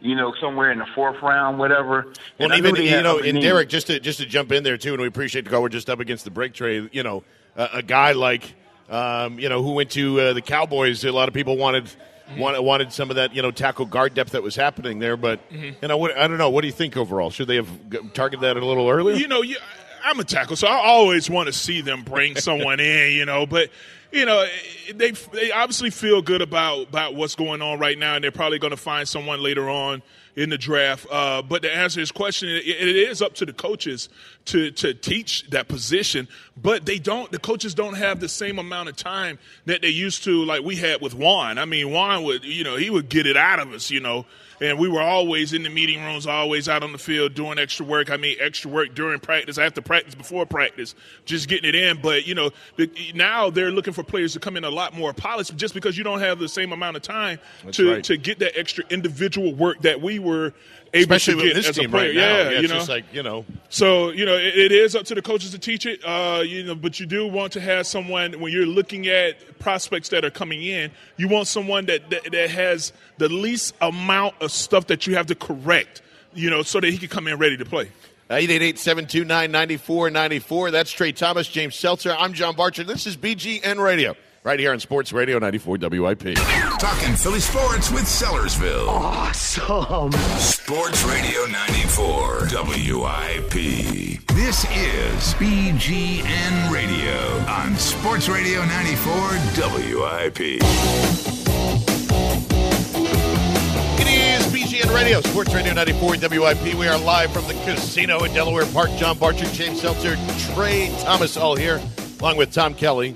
you know, somewhere in the fourth round, whatever. Well, And even you know, and. Derek, just to just to jump in there too, and we appreciate the call. We're just up against the break trade. You know, a, a guy like um, you know who went to uh, the Cowboys. A lot of people wanted. Wanted, wanted some of that, you know, tackle guard depth that was happening there, but you know, what, I don't know. What do you think overall? Should they have targeted that a little earlier? You know, you, I'm a tackle, so I always want to see them bring [laughs] someone in. You know, but you know, they they obviously feel good about about what's going on right now, and they're probably going to find someone later on in the draft. Uh, but to answer his question, it, it is up to the coaches to to teach that position. But they don't. The coaches don't have the same amount of time that they used to, like we had with Juan. I mean, Juan would, you know, he would get it out of us, you know. And we were always in the meeting rooms, always out on the field doing extra work. I mean, extra work during practice, after practice, before practice, just getting it in. But you know, the, now they're looking for players to come in a lot more polished just because you don't have the same amount of time That's to, right. to get that extra individual work that we were able Especially to with get this as team a player. right now. Yeah, Yeah, you know, just like, you know. so you know, it, it is up to the coaches to teach it. Uh, you know, but you do want to have someone when you're looking at prospects that are coming in. You want someone that that, that has the least amount of stuff that you have to correct. You know, so that he can come in ready to play. 888-729-9494. That's Trey Thomas, James Seltzer. I'm John Barchard. This is BGN Radio, right here on Sports Radio 94 WIP. Talking Philly sports with Sellersville. Awesome. Sports Radio 94 WIP. This is BGN Radio on Sports Radio 94 WIP. It is BGN Radio, Sports Radio 94 WIP. We are live from the casino in Delaware Park. John Barchard, James Seltzer, Trey Thomas, all here, along with Tom Kelly,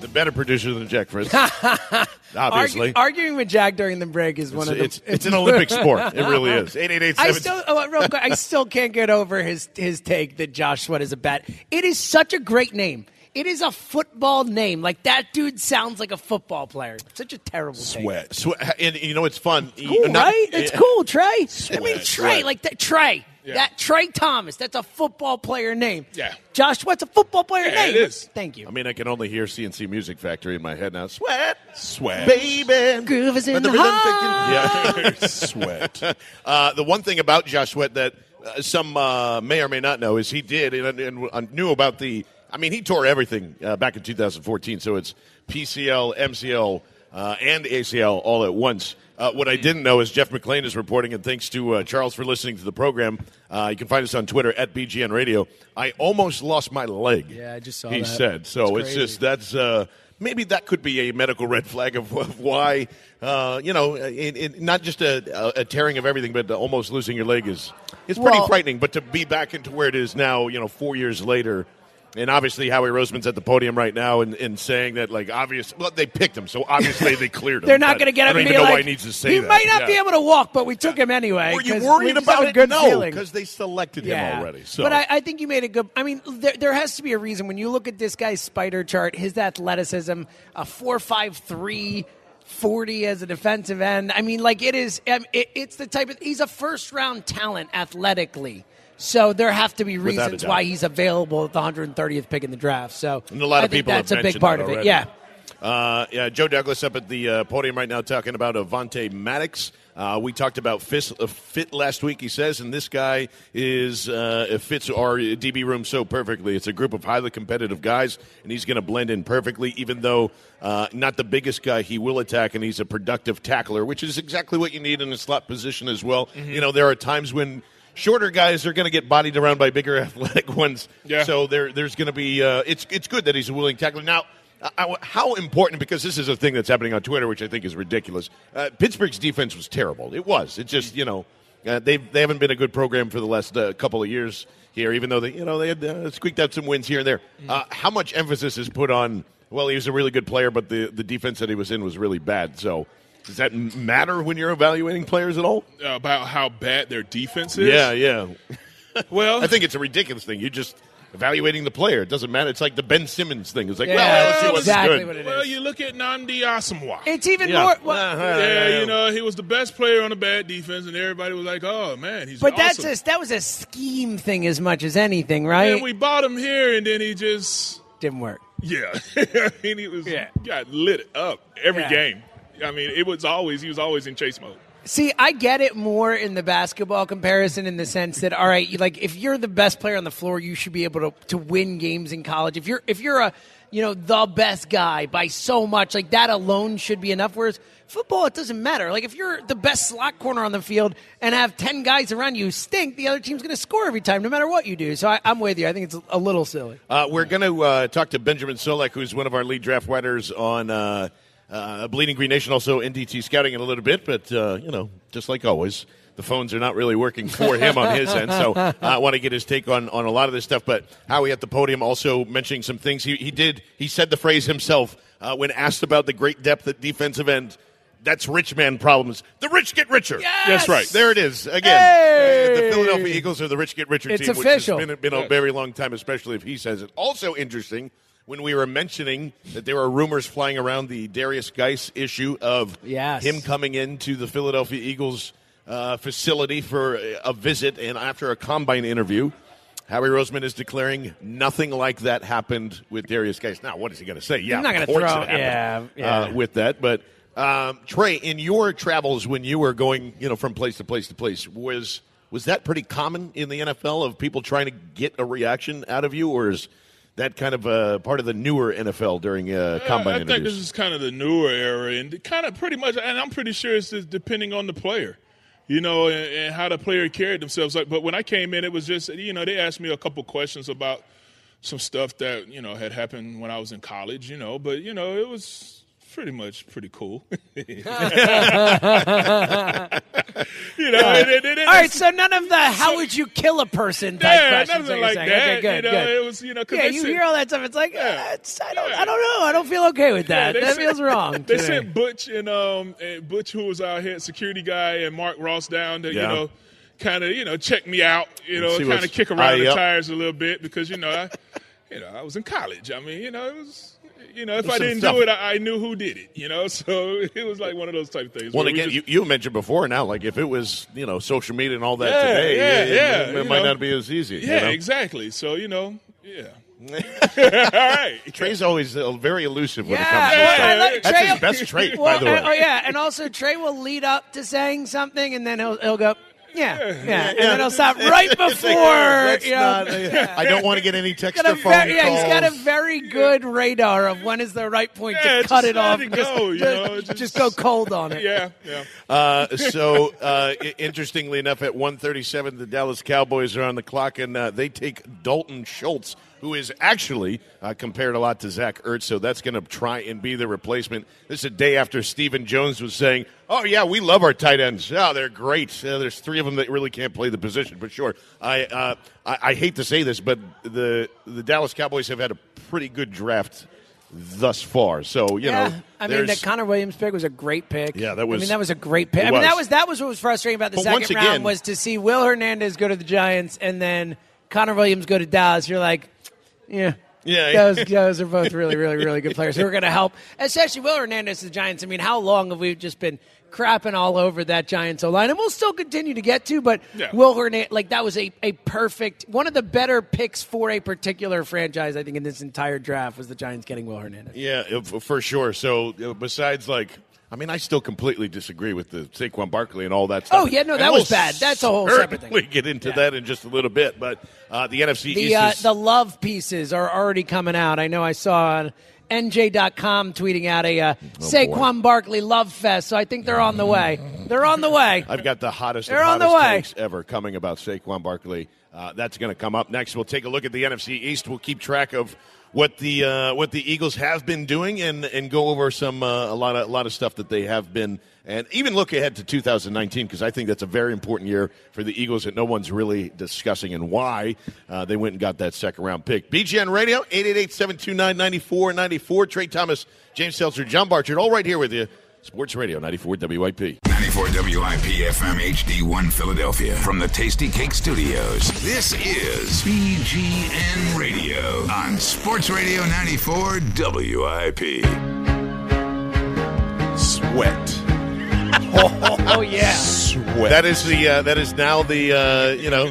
the better producer than Jack Fritz. [laughs] Obviously. Argu- arguing with Jack during the break is one It's- of the. it's- it's an Olympic sport. It really is. 888 [laughs] I still, oh, real quick, I still can't get over his his take that Josh Sweat is a bat. It is such a great name. It is a football name. Like that dude sounds like a football player. Such a terrible take. Sweat. And you know, it's fun. Cool, Not- right? That's cool, Trey. I mean, Trey, sweat. like that. Trey. Yeah. That Trey Thomas. That's a football player name. Yeah. Josh Sweat's a football player Yeah, name. it is. Thank you. I mean, I can only hear C+C Music Factory in my head now. Sweat. Sweat. Baby. Groove is in But the rhythm heart. taking- Yeah. [laughs] Sweat. Uh, the one thing about Josh Sweat that uh, some uh, may or may not know is he did, and, and, and knew about the. I mean, he tore everything uh, back in 2014, so it's PCL, MCL, uh, and ACL all at once. Uh, what I didn't know is Jeff McLane is reporting, and thanks to uh, Charles for listening to the program. Uh, you can find us on Twitter at BGN Radio. I almost lost my leg. Yeah, I just saw He that. said so. It's It's, just that's uh, maybe that could be a medical red flag of, of why uh, you know it, it, not just a, a, tearing of everything, but almost losing your leg is is pretty Well- frightening. But to be back into where it is now, you know, four years later. And obviously, Howie Roseman's at the podium right now and, and saying that, like, obvious. Well, they picked him, so obviously they cleared [laughs] him. They're not going to get I him don't and even know like, why he needs to say he that. might not Yeah. be able to walk, but we took him anyway. Were you worried about it? good no, because they selected Yeah. him already. So. But I, I think you made a good. I mean, there, there has to be a reason when you look at this guy's spider chart, his athleticism, a four five three. 40 as a defensive end. I mean, like it is. Um, it, it's the type of. He's a first round talent athletically. So there have to be reasons why he's available at the 130th pick in the draft. So And a lot I of people that's a big part of it. Yeah. Uh, yeah, Joe Douglas up at the uh, podium right now talking about Avonte Maddox. Uh, we talked about fit, uh, fit last week, he says, and this guy is uh, fits our DB room so perfectly. It's a group of highly competitive guys, and he's going to blend in perfectly. Even though uh, not the biggest guy, he will attack, and he's a productive tackler, which is exactly what you need in a slot position as well. Mm-hmm. You know, there are times when shorter guys are going to get bodied around by bigger [laughs] athletic ones. Yeah. So there, there's going to be. Uh, it's it's good that he's a willing tackler. Now, I- how important? Because this is a thing that's happening on Twitter, which I think is ridiculous. Uh, Pittsburgh's defense was terrible. It was. It just you know uh, they they haven't been a good program for the last uh, couple of years here, even though they you know they had uh, squeaked out some wins here and there. Uh, how much emphasis is put on? Well, he was a really good player, but the the defense that he was in was really bad. So. Does that matter when you're evaluating players at all? about how bad their defense is. Yeah, yeah. [laughs] Well, I think it's a ridiculous thing. You just evaluating the player. It doesn't matter. It's like the Ben Simmons thing. It's like, Yeah, well, let's see what's exactly good. what it Well, you look at Nnamdi Asomugha. It's even Yeah. more. Well, Uh-huh. yeah, you know, he was the best player on a bad defense, and everybody was like, "Oh man, he's but awesome." that's a, that was a scheme thing as much as anything, right? And we bought him here, and then he just Didn't work. yeah. [laughs] I mean, he was got lit up every Yeah. game. I mean, it was always he was always in chase mode. See, I get it more in the basketball comparison in the sense that all right, you, like if you're the best player on the floor, you should be able to, to win games in college. If you're if you're a you know the best guy by so much, like that alone should be enough. Whereas football, it doesn't matter. Like if you're the best slot corner on the field and have ten guys around you stink, the other team's going to score every time, no matter what you do. So I, I'm with you. I think it's a little silly. Uh, we're going to uh, talk to Benjamin Solak, who's one of our lead draft writers on uh, uh, Bleeding Green Nation, also NDT Scouting in a little bit. But, uh, you know, just like always, the phones are not really working for him on his end. So uh, I want to get his take on, on a lot of this stuff. But Howie at the podium also mentioning some things. He, he did, he said the phrase himself uh, when asked about the great depth at defensive end. That's rich man problems. The rich get richer. Yes! That's right. There it is. Again, Hey! The Philadelphia Eagles are the rich get richer It's team, official. which has been, been a very long time, especially if he says it. Also interesting, when we were mentioning that there were rumors flying around the Derrius Guice issue of Yes. him coming into the Philadelphia Eagles uh, facility for a- visit and after a combine interview. Howie Roseman is declaring nothing like that happened with Derrius Guice. Now, what is he going to say? Yeah, He's not gonna course throw- it happened, yeah, Uh, with that. But um, Trey, in your travels when you were going, you know, from place to place to place, was was that pretty common in the NFL of people trying to get a reaction out of you, or is that kind of uh, part of the newer NFL during uh, combine I think this is kind of the newer era, and kind of pretty much, and I'm pretty sure it's just depending on the player, you know, and, and how the player carried themselves. Like, but when I came in, it was just, you know, they asked me a couple questions about some stuff that you know had happened when I was in college, you know, but you know, it was pretty much pretty cool. [laughs] [laughs] you know, it- it- it- All right, so none of the "how would you kill a person" type Yeah, questions. nothing like saying. that, Okay, good, you know, good. it was, you know, 'cause yeah, you said- hear all that stuff. It's like uh, it's, I don't, I don't know. I don't feel okay with that. they that sent- feels wrong. [laughs] They to me. sent Butch and um and Butch, who was our head security guy, and Mark Ross down to you know kind of you know check me out, you know, kind of kick around Ah, the yep. tires a little bit because you know I you know I was in college. I mean you know it was. You know, if There's I didn't stuff. do it, I, I knew who did it. You know, [laughs] so it was like one of those type of things. Well, where we again, just- you, you mentioned before now, like if it was, you know, social media and all that Yeah, today, yeah, it, yeah, it, it you might know. not be as easy. you yeah, know? exactly. So you know, yeah. [laughs] All right. Trey's always uh, very elusive when it comes to well, stuff. Like That's Trey- his best trait, [laughs] Well, by the way. and- oh yeah, and also Trey will lead up to saying something, and then he'll he'll go, yeah, yeah, and Yeah. then he'll stop [laughs] right It's like, before. you know, not- I don't want to get any text got or a phone very, yeah, he's got a very good radar of when is the right point Yeah, to cut it off. it and just, go, you just, know, just just- go cold on it. Yeah, yeah. Uh, so, uh, interestingly enough, at 137, the Dallas Cowboys are on the clock, and uh, they take Dalton Schultz, who is actually uh, compared a lot to Zach Ertz, so that's going to try and be the replacement. This is a day after Stephen Jones was saying, oh, yeah, we love our tight ends. Oh, they're great. Uh, there's three of them that really can't play the position, but sure. I, uh, I, I hate to say this, but the, the Dallas Cowboys have had a pretty good draft thus far. So, you yeah, know, I mean, the Connor Williams pick was a great pick. Yeah, that was. I mean, that was a great pick. I mean, that was. that was what was frustrating about the But second once round was to see Will Hernandez go to the Giants and then Connor Williams go to Dallas. You're like, yeah. Yeah. those, those are both really, really, really good players who are going to help, especially Will Hernandez the Giants. I mean, how long have we just been crapping all over that Giants O line? And we'll still continue to get to, but Yeah. Will Hernandez, like, that was a, a perfect, one of the better picks for a particular franchise, I think, in this entire draft was the Giants getting Will Hernandez. Yeah, for sure. So uh, besides, like, I mean, I still completely disagree with the Saquon Barkley and all that stuff. Oh, yeah, no, And that we'll was bad. That's a whole separate thing. We get into that in just a little bit. But uh, the NFC The East uh, is the love pieces are already coming out. I know I saw on NJ.com tweeting out a uh, Oh, Saquon Barkley love fest, so I think they're on the way. They're on the way. I've got the hottest, They're on the way. ever coming about Saquon Barkley. Uh, that's going to come up next. We'll take a look at the NFC East. We'll keep track of what the uh, what the Eagles have been doing and and go over some uh, a lot of a lot of stuff that they have been and even look ahead to 2019 because I think that's a very important year for the Eagles that no one's really discussing and why uh, they went and got that second round pick. BGN Radio 888-729-9494. Trey Thomas, James Seltzer, John Barchard, all right here with you. Sports Radio 94 WIP. 94 WIP FM HD1 Philadelphia from the Tastykake Studios. This is BGN Radio on Sports Radio 94 WIP. Sweat. [laughs] Oh, yeah. Sweat. That is the uh, that is now the uh, you know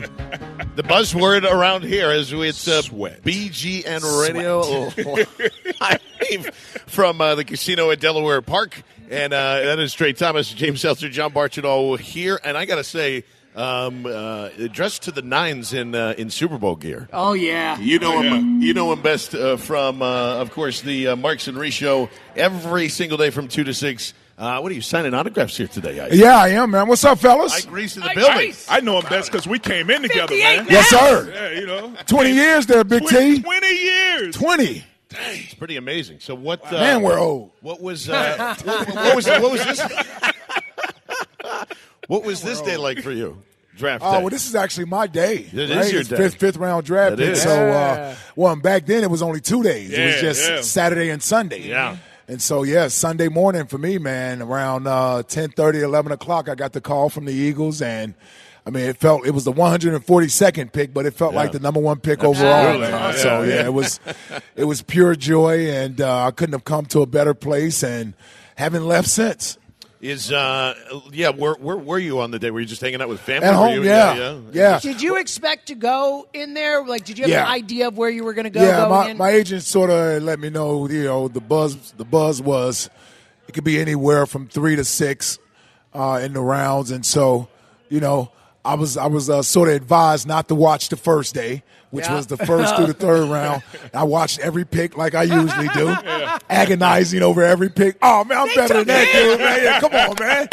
the buzzword around here is it's uh, BGN Radio [laughs] live from uh, the casino at Delaware Park, and uh, that is Trey Thomas, James Seltzer, John Barchado here, and I got to say. Um, uh, dressed to the nines in uh, in Super Bowl gear. Oh, yeah. You know him. You know him best uh, from, uh, of course, the uh, Marks and Reese show every single day from two to six. Uh, what are you signing autographs here today? Ike? Yeah, I am, man. What's up, fellas? Ike Reese in the building. I know him best because we came in together, 58 man. Yes, sir. Yeah, you know. 20 years there, Big T. 20 years. 20. It's pretty amazing. So what? Uh, Man, we're old. What was? Uh, [laughs] what, what was? What was this? [laughs] what was this day like for you? Draft day. Oh, well, this is actually my day. It right? is your It's day. Fifth, fifth round draft It pick. is. So, uh, well, back then it was only two days. it was just yeah. Saturday and Sunday. Yeah. And so, yeah, Sunday morning for me, man, around uh, 10 11 o'clock, I got the call from the Eagles, and I mean, it felt it was the 142nd pick, but it felt Yeah. like the number one pick overall. Absolutely. Uh, Yeah, so yeah, yeah. it was [laughs] it was pure joy, and uh, I couldn't have come to a better place, and haven't left since. Is uh yeah, where where were you on the day? Were you just hanging out with family? At home, you- yeah. Yeah. Did you expect to go in there? Like, did you have Yeah. an idea of where you were going to go? yeah, going my, in? my agent sort of let me know. You know, the buzz the buzz was it could be anywhere from three to six uh, in the rounds, and so you know, I was I was uh, sort of advised not to watch the first day, which Yeah. was the first through the [laughs] third round. I watched every pick like I usually do, agonizing over every pick. Oh man, I'm better than that dude, man. Yeah, come on, man.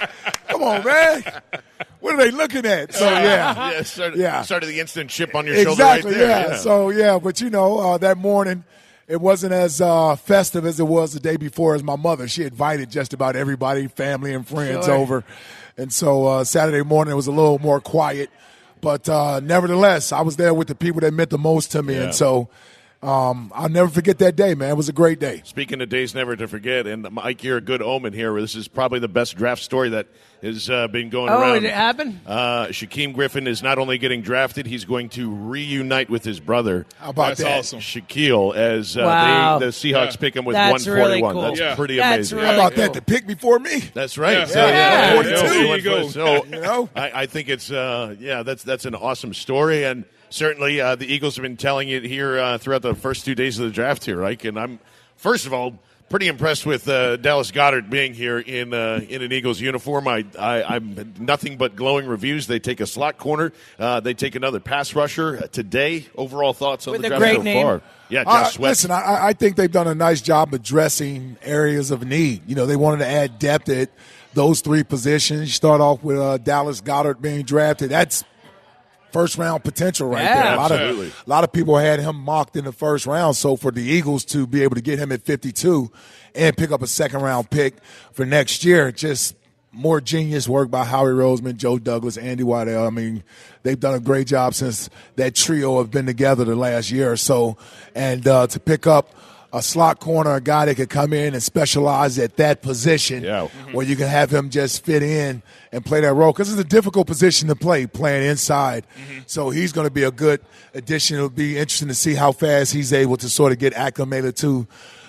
Come on, man. What are they looking at? So yeah, yeah, [laughs] started, yeah. started the instant chip on your exactly, shoulder right there. yeah. So yeah, but you know, uh, that morning it wasn't as uh, festive as it was the day before as my mother. She invited just about everybody, family and friends Sure. over, and so uh, Saturday morning it was a little more quiet. But uh, nevertheless, I was there with the people that meant the most to me, Yeah. and so um, I'll never forget that day, man. It was a great day. Speaking of days never to forget, and Mike, you're a good omen here. This is probably the best draft story that has uh, been going Oh, around. did it happen? Uh, Shaquem Griffin is not only getting drafted, he's going to reunite with his brother. How about That's that? awesome. Shaquill, as uh, Wow. they, the Seahawks Yeah. pick him with That's 141. really cool. That's Yeah. pretty That's amazing. really How about cool. that? The pick before me. That's right. Yeah. So, Yeah. yeah, Yeah. he There went you for- go. So, You know? I, I think it's uh, yeah, that's that's an awesome story, and certainly uh, the Eagles have been telling it here uh, throughout the first two days of the draft here, Ike. And I'm first of all pretty impressed with uh, Dallas Goedert being here in uh, in an Eagles uniform. I, I I'm nothing but glowing reviews. They take a slot corner, uh, they take another pass rusher uh, today. Overall thoughts on With the draft great so name. far? Yeah, Uh, Josh Sweat. listen, I, I think they've done a nice job addressing areas of need. You know, they wanted to add depth at those three positions. You start off with uh, Dallas Goedert being drafted. That's first round potential right Yeah. there. A lot Absolutely. of a lot of people had him mocked in the first round. So for the Eagles to be able to get him at 52 and pick up a second round pick for next year, just more genius work by Howie Roseman, Joe Douglas, Andy Weidl. I mean, they've done a great job since that trio have been together the last year or so. And uh, to pick up a slot corner, a guy that could come in and specialize at that position, Yeah. Mm-hmm. where you can have him just fit in and play that role. Because it's a difficult position to play, playing inside. Mm-hmm. So he's going to be a good addition. It'll be interesting to see how fast he's able to sort of get acclimated to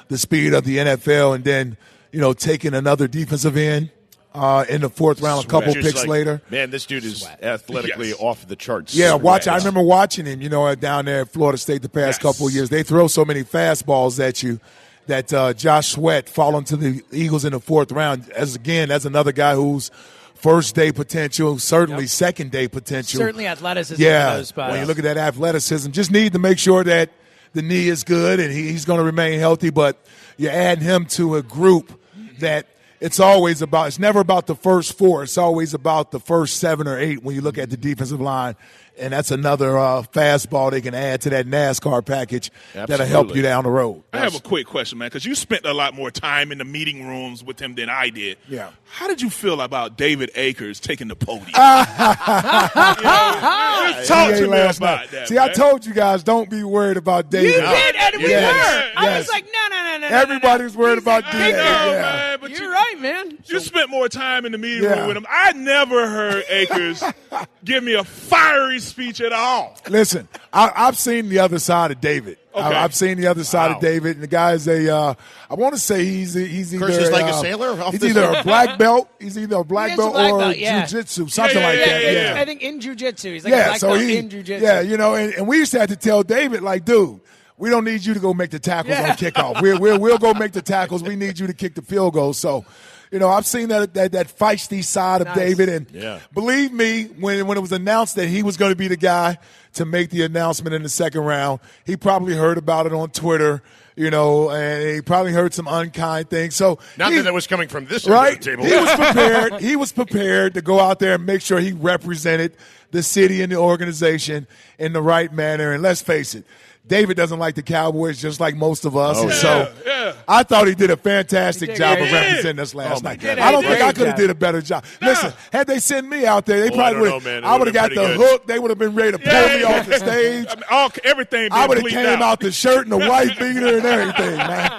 the speed of the NFL, and then you know taking another defensive end uh, in the fourth round, a couple Just picks like, later. Man, this dude is athletically Yes. off the charts. Yeah, watch. I remember watching him. You know, down there at Florida State the past Yes. couple of years, they throw so many fastballs at you that uh, Josh Sweat falling to the Eagles in the fourth round. As again, that's another guy who's first day potential, certainly second day potential. Certainly athleticism. yeah. in those spots. When you look at that athleticism, just need to make sure that the knee is good and he, he's going to remain healthy. But you add him to a group that. It's always about. It's never about the first four. It's always about the first seven or eight when you look at the defensive line, and that's another uh, fastball they can add to that NASCAR package that'll help you down the road. I have a quick question, man, because you spent a lot more time in the meeting rooms with him than I did. Yeah. How did you feel about David Akers taking the podium? [laughs] Ah. Just talk He to ain't me last about night. that. See, I told you guys don't be worried about David. You did, and we Yes, were. I was like, no, no, no, no, no. Everybody's worried about I David. know, Yeah. man, but You're you, right, man. you spent more time in the meeting Yeah. room with him. I never heard Akers [laughs] give me a fiery speech at all. Listen, I, I've seen the other side of David. Okay. I, have seen the other side Wow. of David, and the guy's a. Uh, I want to say he's he's either Curses like a uh, sailor He's either a black belt. He's either a black He is a belt black or belt, yeah. jujitsu, something Yeah, like yeah, that. yeah, Yeah, yeah. I think in jujitsu, he's like a yeah. black So belt he, in jujitsu. yeah, you know, and, and we used to have to tell David, like, dude. We don't need you to go make the tackles Yeah. on kickoff. We'll, we'll, we'll go make the tackles. We need you to kick the field goal. So, you know, I've seen that that, that feisty side of Nice. David, and Yeah. believe me, when when it was announced that he was going to be the guy to make the announcement in the second round, he probably heard about it on Twitter. You know, and he probably heard some unkind things. So Not he- that that was coming from this right? table. He was prepared. he was prepared to go out there and make sure he represented the city and the organization in the right manner. And let's face it, David doesn't like the Cowboys just like most of us. Oh, and yeah. so yeah. I thought he did a fantastic did job great. of representing us last Oh, night. God. I don't think I could have did a better job. Listen, had they sent me out there, they Oh, probably would have. I would would've got the good. hook. They would have been ready to pull me yeah. off the stage. [laughs] I mean, all, everything I would have came out the shirt and the [laughs] white beater and everything, man.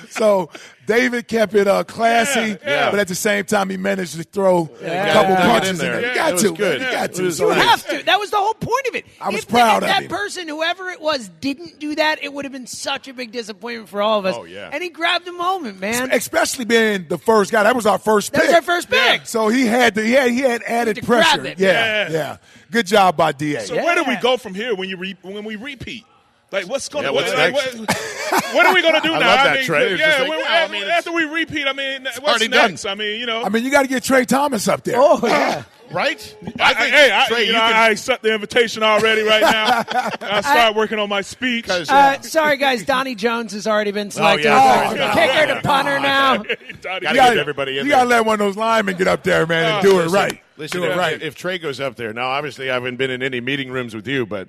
[laughs] so David kept it uh, classy, Yeah, yeah. but at the same time, he managed to throw Yeah, a couple dug in punches in there. there. You got to, good. You got to. was So You have to. That was the whole point of it. I was if, proud if of that him. person, whoever it was, didn't do that, it would have been such a big disappointment for all of us. Oh, yeah. And he grabbed the moment, man. Especially being the first guy. That was our first That pick. was our first pick. So he had to, he had, he had added to grab pressure. it. Yeah, Yeah. yeah, Good job by DA. So where do we go from here when you re- when we repeat? Like what's going Yeah, to what's like, what, what are we going to do [laughs] I now? love I that, mean, Trey. Yeah, just like, when- yeah, I after, mean, after we repeat, I mean, what's already done. next? I mean, you know, I mean, you got to get Trey Thomas up there. Oh, yeah. [laughs] right? I, think, hey, I, Trey, you you know, can- I accept the invitation already right now. [laughs] I start working on my speech. Uh, sorry, guys. Donnie Jones has already been selected. Oh, yeah, We're sorry. Kicker to punter now. Donnie- Gotta You gotta- everybody in You there. got to let one of those linemen get up there, man, and Oh, do it right. Listen, do it right. if Trey goes up there, now obviously I haven't been in any meeting rooms with you, but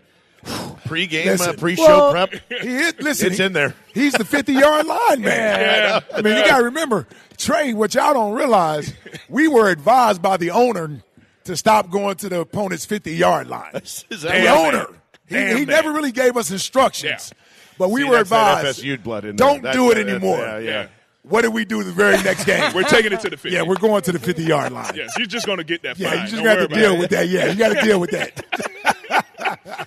pre-game, Listen, uh, pre-show well, prep, He is, listen, it's he- in there. He's the 50 yard line man. Yeah. I mean, you got to remember, Trey, what y'all don't realize, we were advised by the owner to stop going to the opponent's 50 yard line. The right? owner. He, Damn he never really gave us instructions. But we See, were advised, FSU blood in don't That's- do it anymore. yeah, yeah. What did we do the very next game? [laughs] We're taking it to the 50. yeah, we're going to the 50 yard line. Yeah, you're just going to get that Yeah, fine. you just got to deal about with that. Yeah, you got to deal with that. [laughs]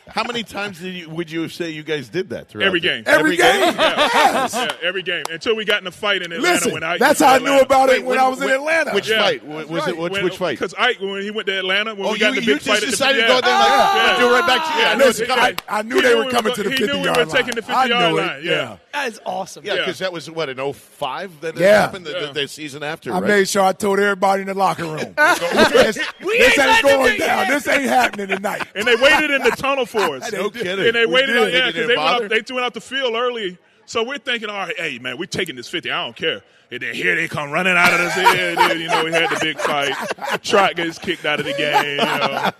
How many times did you, would you say you guys did that throughout Every game. Every game. Yeah. Yes. Yeah, every game until we got in a fight in Atlanta. Listen, when I that's how I knew about it when, when- I was in Atlanta. Which Yeah. fight? Was That's it which, when, which fight? Because Ike, when he went to Atlanta, when Oh, we got you, in the you big just fight, at the- decided to go there like Yeah. Do right back to you. Yeah, I Listen. I, I knew they were coming to the go- he 50 knew we yard were line. taking the 50 I yard knew line, it. yeah. That is awesome. Yeah, Yeah. because that was what in 05 that it Yeah. happened the, the, the season after. I right? made sure I told everybody in the locker room. [laughs] this We this ain't ain't going down. yeah. This ain't happening tonight. [laughs] And they waited in the tunnel for us. [laughs] No kidding. And they We waited out, yeah, because didn't they, went bother? out, they went out the field early. So we're thinking, all right, hey, man, we're taking this 50. I don't care. And then here they come running out of this. Yeah, then, you know, we had the big fight. Trot gets kicked out of the game, you know.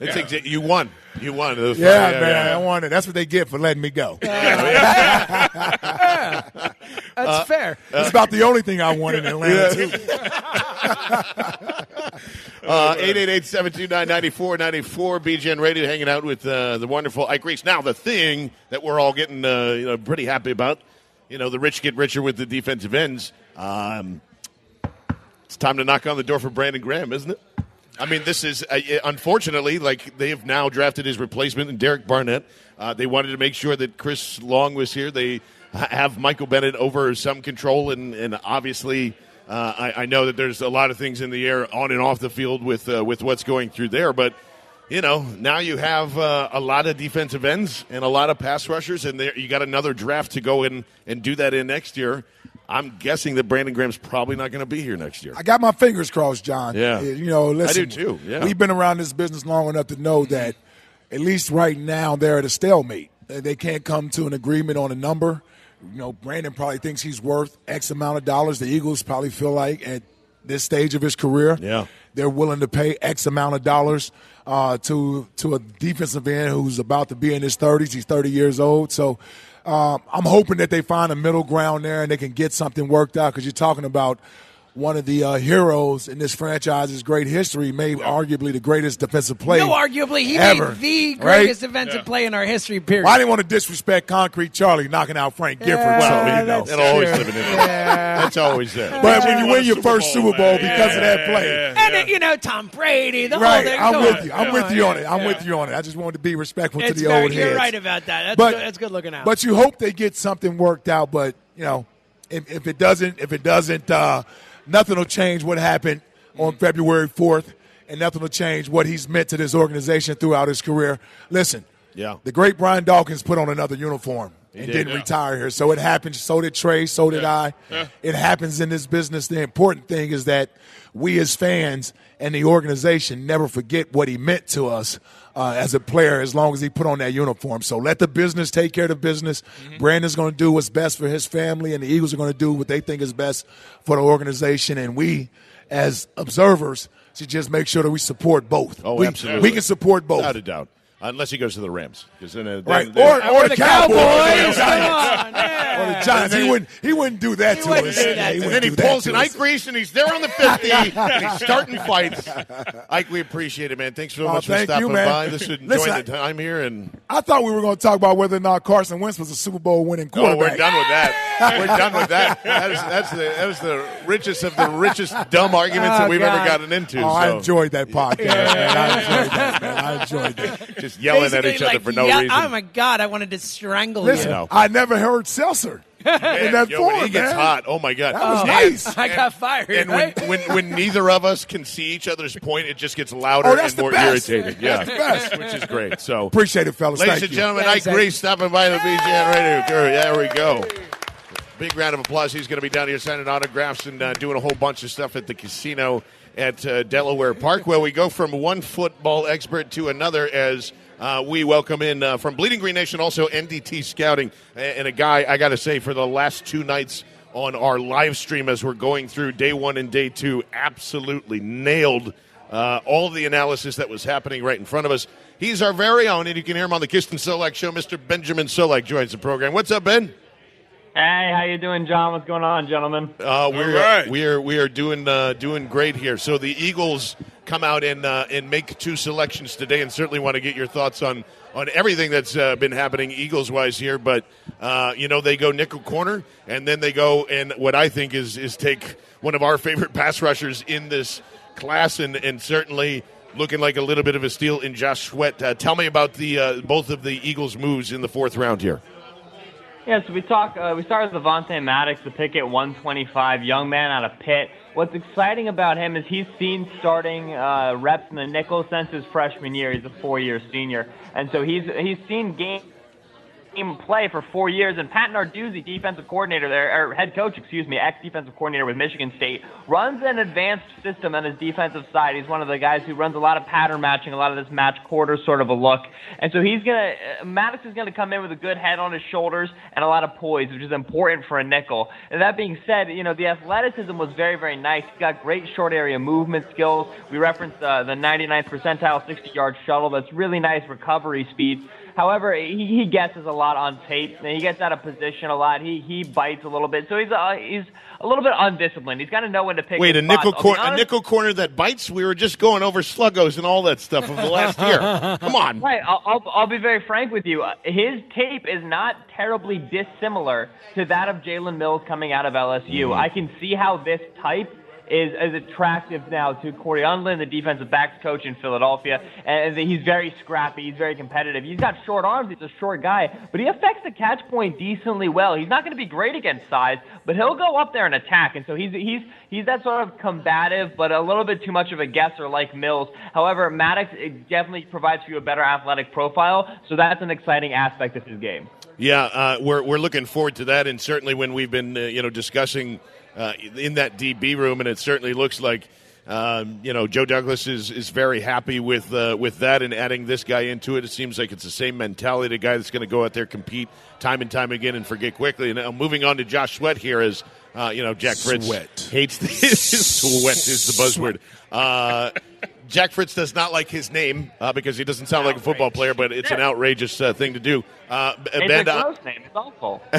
It's exa- you won. You won. It was Yeah, fun. man, I wanted. That's what they get for letting me go. [laughs] [laughs] That's fair. It's about the only thing I wanted in [laughs] Atlanta too. Uh, 888-729-9494, BGN Radio, hanging out with uh, the wonderful Ike Reese. Now, the thing that we're all getting uh, you know, pretty happy about, you know, the rich get richer with the defensive ends. Um, it's time to knock on the door for Brandon Graham, isn't it? I mean, this is uh, unfortunately like they have now drafted his replacement in Derek Barnett. Uh, they wanted to make sure that Chris Long was here. They have Michael Bennett over some control, and, and obviously, uh, I, I know that there's a lot of things in the air on and off the field with uh, with what's going through there. But you know, now you have uh, a lot of defensive ends and a lot of pass rushers, and there, you got another draft to go in and do that in next year. I'm guessing that Brandon Graham's probably not going to be here next year. I got my fingers crossed, John. Yeah. you know, listen, I do too, yeah. we've been around this business long enough to know that at least right now they're at a stalemate. They can't come to an agreement on a number. You know, Brandon probably thinks he's worth X amount of dollars. The Eagles probably feel like at this stage of his career, Yeah. they're willing to pay X amount of dollars uh, to to a defensive end who's about to be in his 30s. He's 30 years old, so um, I'm hoping that they find a middle ground there and they can get something worked out because you're talking about one of the uh, heroes in this franchise's great history, made arguably the greatest defensive play. No, arguably, he ever, made the right? greatest defensive play in our history. Period. Well, I didn't want to disrespect Concrete Charlie knocking out Frank Gifford. Yeah, so, you know. that's It'll always true. live in it. Yeah. That's always there. But when you win your Super first Bowl, Super Bowl man. because of that play, Yeah, And, uh, you know, Tom Brady, the right? whole thing. I'm with you. I'm with on, you on it. I'm with you on it. I just wanted to be respectful It's to the very, old you're heads. right about that. That's, But- good, that's good looking out. But you hope they get something worked out. But you know, if, if it doesn't, if it doesn't, uh, nothing will change what happened on mm. February fourth, and nothing will change what he's meant to this organization throughout his career. Listen, Yeah. the great Brian Dawkins put on another uniform and did, didn't yeah. retire here. So it happened. So did Trey. So did I. Yeah. It happens in this business. The important thing is that we as fans and the organization never forget what he meant to us uh, as a player as long as he put on that uniform. So let the business take care of the business. Mm-hmm. Brandon's going to do what's best for his family, and the Eagles are going to do what they think is best for the organization. And we, as observers, should just make sure that we support both. Oh, we, absolutely. We can support both. Without a doubt. Unless he goes to the Rams. Because then, uh, Right, then- or, or, the, Cowboys, Cowboys. or the Giants. Or the Giants. He wouldn't. He wouldn't do that to wouldn't us. that Yeah, he And wouldn't then he do that pulls an. Ike Reese and he's there on the 50 and he's starting fights. [laughs] Ike, we appreciate it, man. Thanks so Oh, much for thank you, stopping man. by. This is enjoying Listen, the time here. and I thought we were going to talk about whether or not Carson Wentz was a Super Bowl winning quarterback. Oh, we're done with that. We're done with that. [laughs] That is, that's the that was the richest of the richest dumb arguments Oh, that we've ever gotten into. Oh, I enjoyed that podcast, man. I enjoyed that, man. I enjoyed that. [laughs] just yelling at Basically, each other like, for no yeah- reason. Oh my god, I wanted to strangle Listen, you. know. I never heard Seltzer in that Yo, when he gets man. hot, oh my god, That was And- nice. [laughs] I got fired. And when, right? when when neither of us can see each other's point, it just gets louder Oh, and more best. irritating. Yeah, That's the best. which is great. So, Appreciate it, fellas. ladies Thank and you. gentlemen, Thanks, Ike Ike. Reese stopping by the BGN Radio. There we go. Big round of applause. He's going to be down here signing autographs and uh, doing a whole bunch of stuff at the casino at uh, Delaware Park, where we go from one football expert to another as uh, we welcome in uh, from Bleeding Green Nation, also NDT Scouting, and a guy I got to say for the last two nights on our live stream as we're going through day one and day two, absolutely nailed uh, all the analysis that was happening right in front of us. He's our very own, and you can hear him on the Kiston Solak Show. Mr. Benjamin Solak joins the program. What's up, Ben? Hey, how you doing, John? What's going on, gentlemen? Uh, we're right. we are we are doing uh, doing great here. So the Eagles come out and uh, and make two selections today, and certainly want to get your thoughts on on everything that's uh, been happening Eagles wise here. But uh, you know they go nickel corner, and then they go and what I think is is take one of our favorite [laughs] pass rushers in this class, and and certainly. Looking like a little bit of a steal in Josh Sweat. Uh, tell me about the uh, both of the Eagles' moves in the fourth round here. Yeah, so we talk. Uh, we start with Avonte Maddox, the pick at 125, young man out of Pitt. What's exciting about him is he's seen starting uh, reps in the nickel since his freshman year. He's a four-year senior, and so he's he's seen game game play for four years. And Pat Narduzzi, defensive coordinator there, or head coach, excuse me, ex-defensive coordinator with Michigan State, runs an advanced system on his defensive side. He's one of the guys who runs a lot of pattern matching, a lot of this match quarter sort of a look. And so he's gonna, uh, Maddox is gonna come in with a good head on his shoulders and a lot of poise, which is important for a nickel. And that being said, you know the athleticism was very, very nice. He's got great short area movement skills. We referenced uh, the 99th percentile 60-yard shuttle. That's really nice recovery speed. However, he, he guesses a lot on tape. and He gets out of position a lot. He he bites a little bit. So he's uh, he's a little bit undisciplined. He's got to know when to pick. Wait, a his spots. nickel I'll corner, a nickel corner that bites. We were just going over sluggos and all that stuff of the last year. [laughs] Come on. Right. I'll, I'll, I'll be very frank with you. His tape is not terribly dissimilar to that of Jalen Mills coming out of LSU. I can see how this type is, is attractive now to Cory Undlin, the defensive backs coach in Philadelphia. And he's very scrappy. He's very competitive. He's got short arms. He's a short guy, but he affects the catch point decently well. He's not going to be great against size, but he'll go up there and attack. And so he's he's he's that sort of combative, but a little bit too much of a guesser like Mills. However, Maddox it definitely provides for you a better athletic profile, so that's an exciting aspect of his game. Yeah, uh, we're we're looking forward to that, and certainly when we've been uh, you know discussing uh, in that DB room, and it certainly looks like. Um, you know, Joe Douglas is, is very happy with uh, with that and adding this guy into it. It seems like it's the same mentality. The guy that's going to go out there compete time and time again and forget quickly. And now moving on to Josh Sweat here is uh, you know Jack Fritz Sweat. hates [laughs] the sweat is the buzzword. [laughs] Jack Fritz does not like his name uh, because he doesn't sound like a football player, but it's an outrageous uh, thing to do. Uh, It's Ben, a uh, gross name. It's awful. [laughs]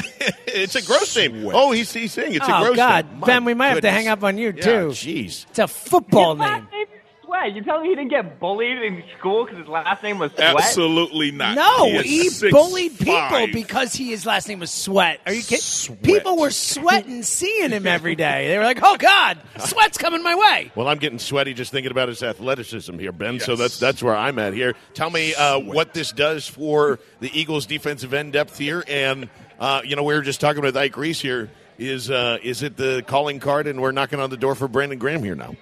it's a gross name. Oh, he's, he's saying it's a oh gross God, name. My Ben, we might have to goodness. hang up on you Yeah, too. Jeez. It's a football His name. last name is Sweat. You telling me he didn't get bullied in school because his last name was Sweat? Absolutely not. No, is he six bullied people five. because he his last name was Sweat. Are you kidding? People were sweating seeing him every day. They were like, "Oh God, Sweat's coming my way." Well, I'm getting sweaty just thinking about his athleticism here, Ben. So that's that's where I'm at here. Tell me uh, what this does for the Eagles' defensive end depth here, and uh, you know we were just talking about Ike Reese here. Is uh, is it the calling card, and we're knocking on the door for Brandon Graham here now?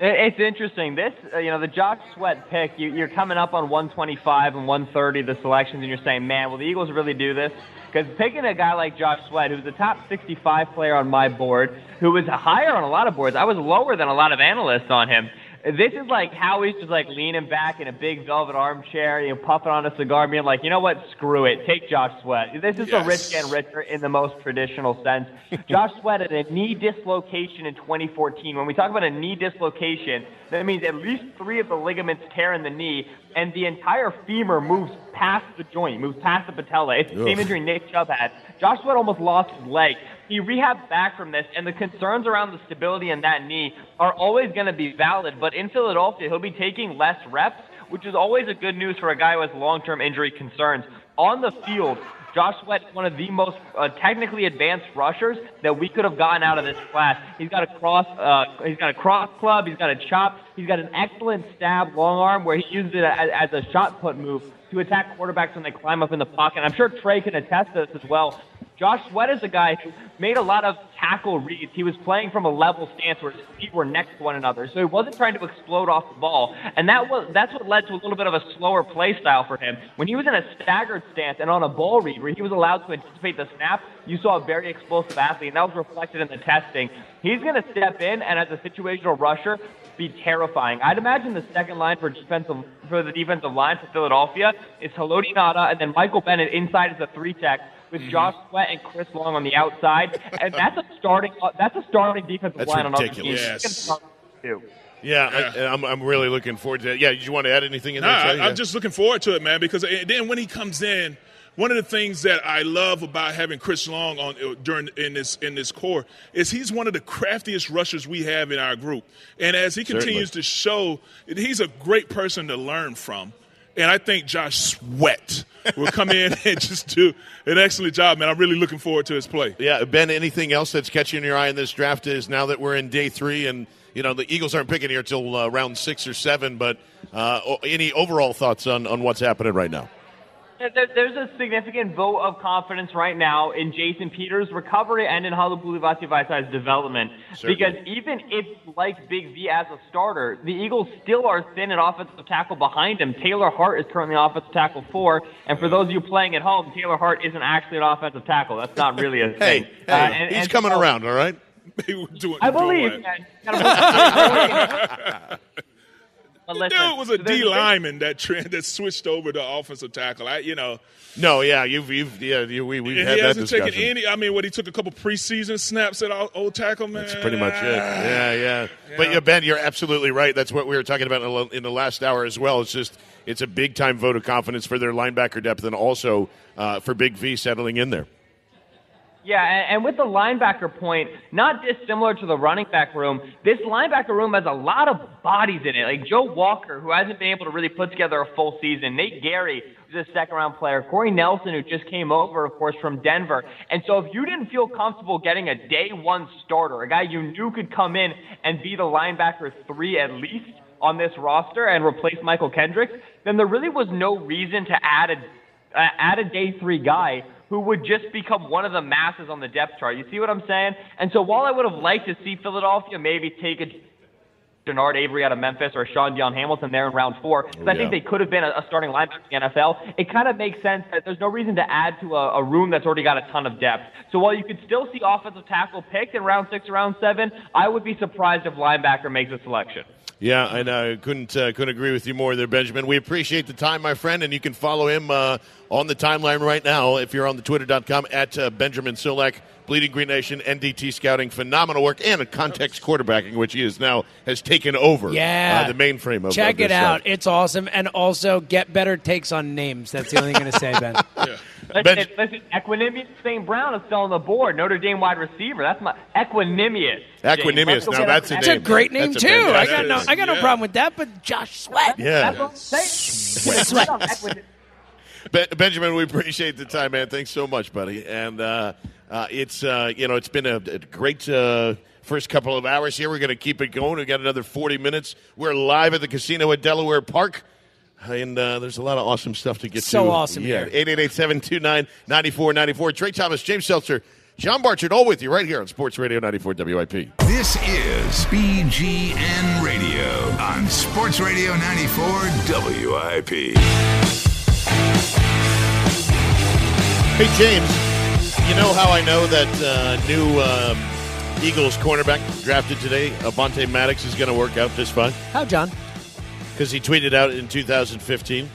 It- It's interesting. This, uh, you know, the Josh Sweat pick, you, you're coming up on 125 and 130, the selections, and you're saying, man, will the Eagles really do this? Because picking a guy like Josh Sweat, who's a top 65 player on my board, who was higher on a lot of boards, I was lower than a lot of analysts on him. This is like Howie's just like leaning back in a big velvet armchair, you know, puffing on a cigar, being like, you know what, screw it, take Josh Sweat. This is a rich getting richer in the most traditional sense. [laughs] Josh Sweat had a knee dislocation in 2014. When we talk about a knee dislocation, that means at least three of the ligaments tear in the knee. and the entire femur moves past the joint, moves past the patella. It's the same injury Nick Chubb had. Josh Sweat almost lost his leg. He rehabbed back from this, and the concerns around the stability in that knee are always going to be valid. But in Philadelphia, he'll be taking less reps, which is always a good news for a guy has long-term injury concerns. On the field, Josh Sweat is one of the most uh, technically advanced rushers that we could have gotten out of this class. He's got a cross, uh, he's got a cross club, he's got a chop, he's got an excellent stab long arm where he uses it as, as a shot put move to attack quarterbacks when they climb up in the pocket. I'm sure Trey can attest to this as well. Josh Sweat is a guy who made a lot of tackle reads. He was playing from a level stance where his feet were next to one another, so he wasn't trying to explode off the ball, and that was that's what led to a little bit of a slower play style for him. When he was in a staggered stance and on a ball read where he was allowed to anticipate the snap, you saw a very explosive athlete, and that was reflected in the testing. He's going to step in and as a situational rusher be terrifying. I'd imagine the second line for defensive for the defensive line for Philadelphia is Haloti Ngata and then Michael Bennett inside as a three tech with Mm-hmm. Josh Sweat and Chris Long on the outside, and that's a starting uh, that's a starting defensive That's line on other ridiculous. teams. Yes. It's gonna start too. Yeah, I, I'm, I'm really looking forward to that. Yeah, did you want to add anything in No, there? I, Trey? I'm just looking forward to it, man. Because and then when he comes in, one of the things that I love about having Chris Long on uh, during in this in this core is he's one of the craftiest rushers we have in our group. And as he continues to show, he's a great person to learn from. And I think Josh Sweat will come in [laughs] and just do an excellent job, man. I'm really looking forward to his play. Yeah, Ben. Anything else that's catching your eye in this draft is now that we're in day three, and you know the Eagles aren't picking here till uh, round six or seven. But uh, any overall thoughts on on what's happening right now? There- There's a significant vote of confidence right now in Jason Peters' recovery and in Halapoulivaati Vaitai's development. Certainly. Because even if like Big V as a starter, the Eagles still are thin at offensive tackle behind him. Taylor Hart is currently offensive tackle four, and for those of you playing at home, Taylor Hart isn't actually an offensive tackle. That's not really a [laughs] Hey, thing. hey, Uh, and- he's and coming so- around. All right. [laughs] doing, I believe. [laughs] doing man. Gotta- But The listen, dude was a D there's lineman that trend that switched over to offensive tackle. I, you know, No, yeah, you've you've yeah, you, we we've and had he that hasn't discussion. taken any. I mean, what he took a couple preseason snaps at old, old tackle, man. That's pretty much it. Yeah, yeah. But yeah, Ben, you're absolutely right. That's what we were talking about in the, in the last hour as well. It's just it's a big time vote of confidence for their linebacker depth and also uh, for Big V settling in there. Yeah, and, with the linebacker point, not dissimilar to the running back room, this linebacker room has a lot of bodies in it. Like Joe Walker, who hasn't been able to really put together a full season. Nate Gerry, who's a second round player. Corey Nelson, who just came over, of course, from Denver. And so if you didn't feel comfortable getting a day one starter, a guy you knew could come in and be the linebacker three at least on this roster and replace Mychal Kendricks, then there really was no reason to add a uh, add a day three guy who would just become one of the masses on the depth chart. You see what I'm saying? And so while I would have liked to see Philadelphia maybe take a Genard Avery out of Memphis or Shaun Dion Hamilton there in round four, because I think they could have been a, a starting linebacker in the NFL, it kind of makes sense that there's no reason to add to a, a room that's already got a ton of depth. So while you could still see offensive tackle picked in round six or round seven, I would be surprised if linebacker makes a selection. Yeah, and I couldn't uh, couldn't agree with you more there, Benjamin. We appreciate the time, my friend, and you can follow him uh, on the timeline right now if you're on the twitter.com at uh, Benjamin Solak, Bleeding Green Nation, NDT Scouting, phenomenal work, and a context quarterbacking, which he is now has taken over Yeah. uh, the mainframe of Check of this it out. stuff. It's awesome. And also get better takes on names. That's the only thing I'm going to say, Ben. [laughs] Listen, listen, Equanimous St. Brown is still on the board. Notre Dame wide receiver. That's my Equanimous. James. Equanimous. Now that's a That's a great name, That's too. I got, no. I got no problem with that, but Josh Sweat. Yeah. That's what I'm saying. Sweat. Ben- Benjamin, we appreciate the time, man. Thanks so much, buddy. And uh, uh, it's uh, you know it's been a, a great uh, first couple of hours here. We're going to keep it going. We got another forty minutes. We're live at the casino at Delaware Park. And uh, there's a lot of awesome stuff to get to. So awesome Yeah. here. 888-729-9494. Trey Thomas, James Seltzer, John Barchard, all with you right here on Sports Radio 94 WIP. This is BGN Radio on Sports Radio 94 WIP. Hey, James, you know how I know that uh, new um, Eagles cornerback drafted today, Avonte Maddox, is going to work out just fine? How, John? Because he tweeted out in 2015,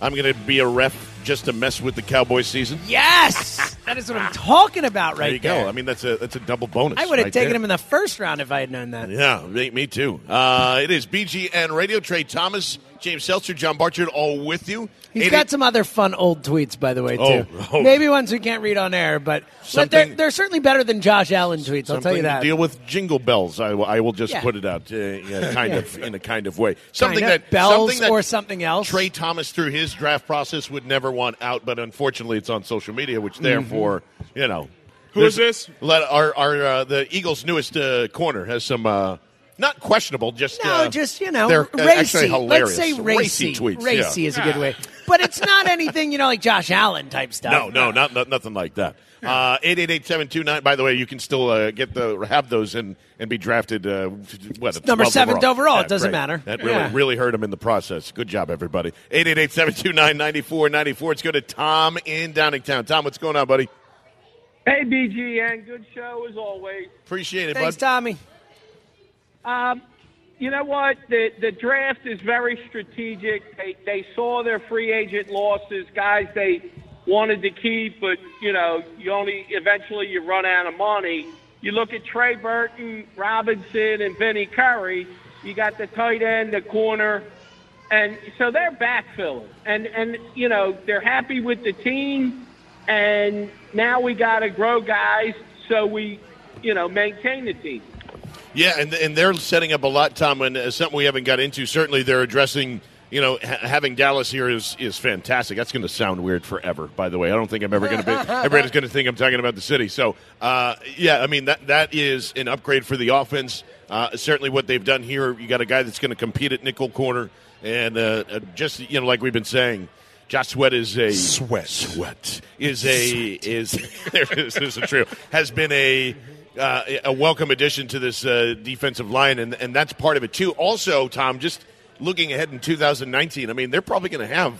I'm going to be a ref just to mess with the Cowboys season. Yes! That is what I'm talking about right there you there. go. I mean, that's a that's a double bonus. I would have right taken there. him in the first round if I had known that. Yeah, me, me too. Uh, it is BGN Radio. Trey Thomas, James Seltzer, John Barchard, all with you. He's Eight- got some other fun old tweets, by the way, too. Oh, [laughs] oh. Maybe ones we can't read on air, but, but they're, they're certainly better than Josh Allen tweets. I'll tell you that. to deal with jingle bells. I, will- I will just Yeah. put it out, uh, yeah, [laughs] kind Yeah. of in a kind of way. Something Kinda. that bells something that or something else. Trey Thomas through his draft process would never want out, but unfortunately, it's on social media, which Mm-hmm. therefore, you know, Who is there's- this? Let our our uh, the Eagles' newest uh, corner has some. Uh, not questionable, just No, uh, just you know, they're racy. actually hilarious. Let's say racy. tweets. Racy yeah. is a good way, but it's not anything you know like Josh Allen type stuff. No, no, not, not nothing like that. Uh, Eight eight eight seven two nine. By the way, you can still uh, get the have those and and be drafted. Uh, what number 12th seventh overall. It doesn't matter. That really Yeah. really hurt him in the process. Good job, everybody. Eight eight eight seven two nine ninety four ninety four. Let's go to Tom in Downingtown. Tom, what's going on, buddy? Hey, BGN, good show as always. Appreciate it, Thanks, bud. Tommy. Um, you know what? The the draft is very strategic. They they saw their free agent losses, guys they wanted to keep, but you know, you only eventually you run out of money. You look at Trey Burton, Robinson, and Vinny Curry. You got the tight end, the corner, and so they're backfilling, and and you know they're happy with the team, and now we got to grow guys so we, you know, maintain the team. Yeah, and and they're setting up a lot, Tom, and uh, something we haven't got into. Certainly, they're addressing. You know, ha- having Dallas here is is fantastic. That's going to sound weird forever. By the way, I don't think I'm ever going to be. [laughs] Everybody's going to think I'm talking about the city. So, uh, yeah, I mean that that is an upgrade for the offense. Uh, certainly, what they've done here, you got a guy that's going to compete at nickel corner, and uh, uh, just you know, like we've been saying. Josh Sweat is a sweat. Sweat is a is [laughs] there's, it is, this is true has been a uh, a welcome addition to this uh, defensive line, and and that's part of it too. Also, Tom, just looking ahead in 2019, I mean, they're probably going to have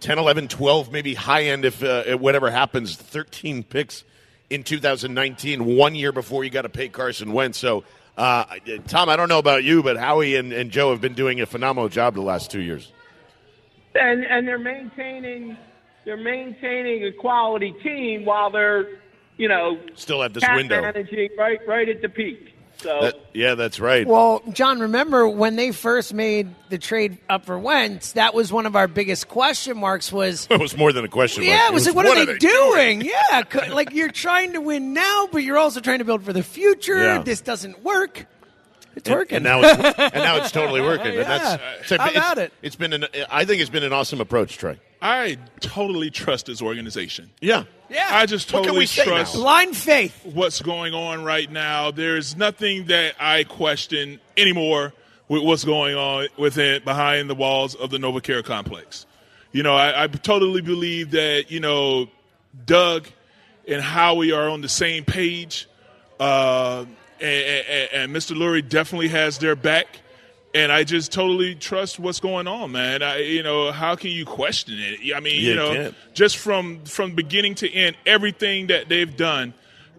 10, 11, 12, maybe high end if uh, whatever happens, 13 picks in 2019, one year before you got to pay Carson Wentz. So, uh, Tom, I don't know about you, but Howie and, and Joe have been doing a phenomenal job the last two years. and and they're maintaining they're maintaining a quality team while they're you know Still at this window. managing right right at the peak. So That- yeah, that's right. Well, John, remember when they first made the trade up for Wentz? That was one of our biggest question marks. Was [laughs] it was more than a question. yeah, mark. it was like, what, are they, doing? Yeah, like you're trying to win now, but you're also trying to build for the future. Yeah. This doesn't work. It's And- working, and now it's, and now it's totally [laughs] working. Yeah. And that's it's, How about it's, It's been an I think it's been an awesome approach, Trey. I totally trust this organization. Yeah. Yeah. I just What can totally we trust now? blind faith. what's going on right now. There's nothing that I question anymore with what's going on within behind the walls of the NovaCare complex. You know, I, I totally believe that you know Doug and Howie are on the same page, uh, and, and, and Mr. Lurie definitely has their back. And I just totally trust what's going on, man. I, you know, how can you question it? I mean, You you know, just from from beginning to end, everything that they've done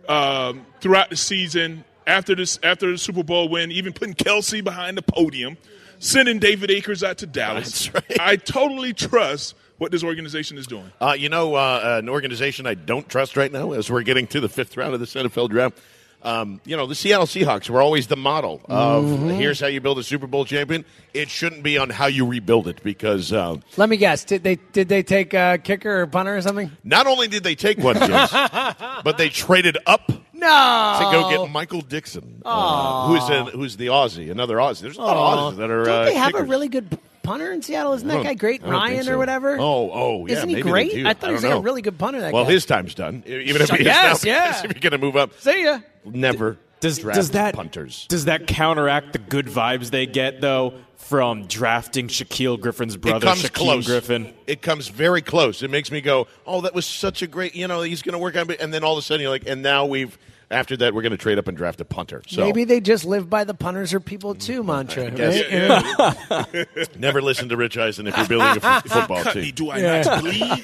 um, throughout the season, after this, after the Super Bowl win, even putting Kelce behind the podium, sending David Akers out to Dallas. I totally trust what this organization is doing. Uh, you know, uh, an organization I don't trust right now as we're getting to the fifth round of this NFL draft. Um, you know, the Seattle Seahawks were always the model of Mhm. here's how you build a Super Bowl champion. It shouldn't be on how you rebuild it because uh, Let me guess. Did they did they take a kicker or punter or something? not only did they take one, James, [laughs] but they traded up No. to go get Michael Dickson, uh, who's a, who's the Aussie, another Aussie. There's a lot Aw. of Aussies that are. Don't uh, they have a really good punter in Seattle? Isn't that guy great? I don't think Ryan so. or whatever? Oh, oh, yeah. Isn't he maybe great? I thought he was don't a really good punter. That well, guy. his time's done. Even if I he's guess, now, [laughs] yeah. if you're going to move up, See ya. never Does draft does that punters. does that counteract the good vibes they get though from drafting Shaquill Griffin's brother, it comes Shaquill close. Griffin? It comes very close. It makes me go, "Oh, that was such a great." You know, he's going to work on. it. And then all of a sudden, you're like, "And now we've." After that, we're going to trade up and draft a punter. So Maybe they just live by the punters are people too mantra. right? Yeah, [laughs] never listen to Rich Eisen if you're building a f- [laughs] football Cut team. me, do I Yeah. not bleed? [laughs]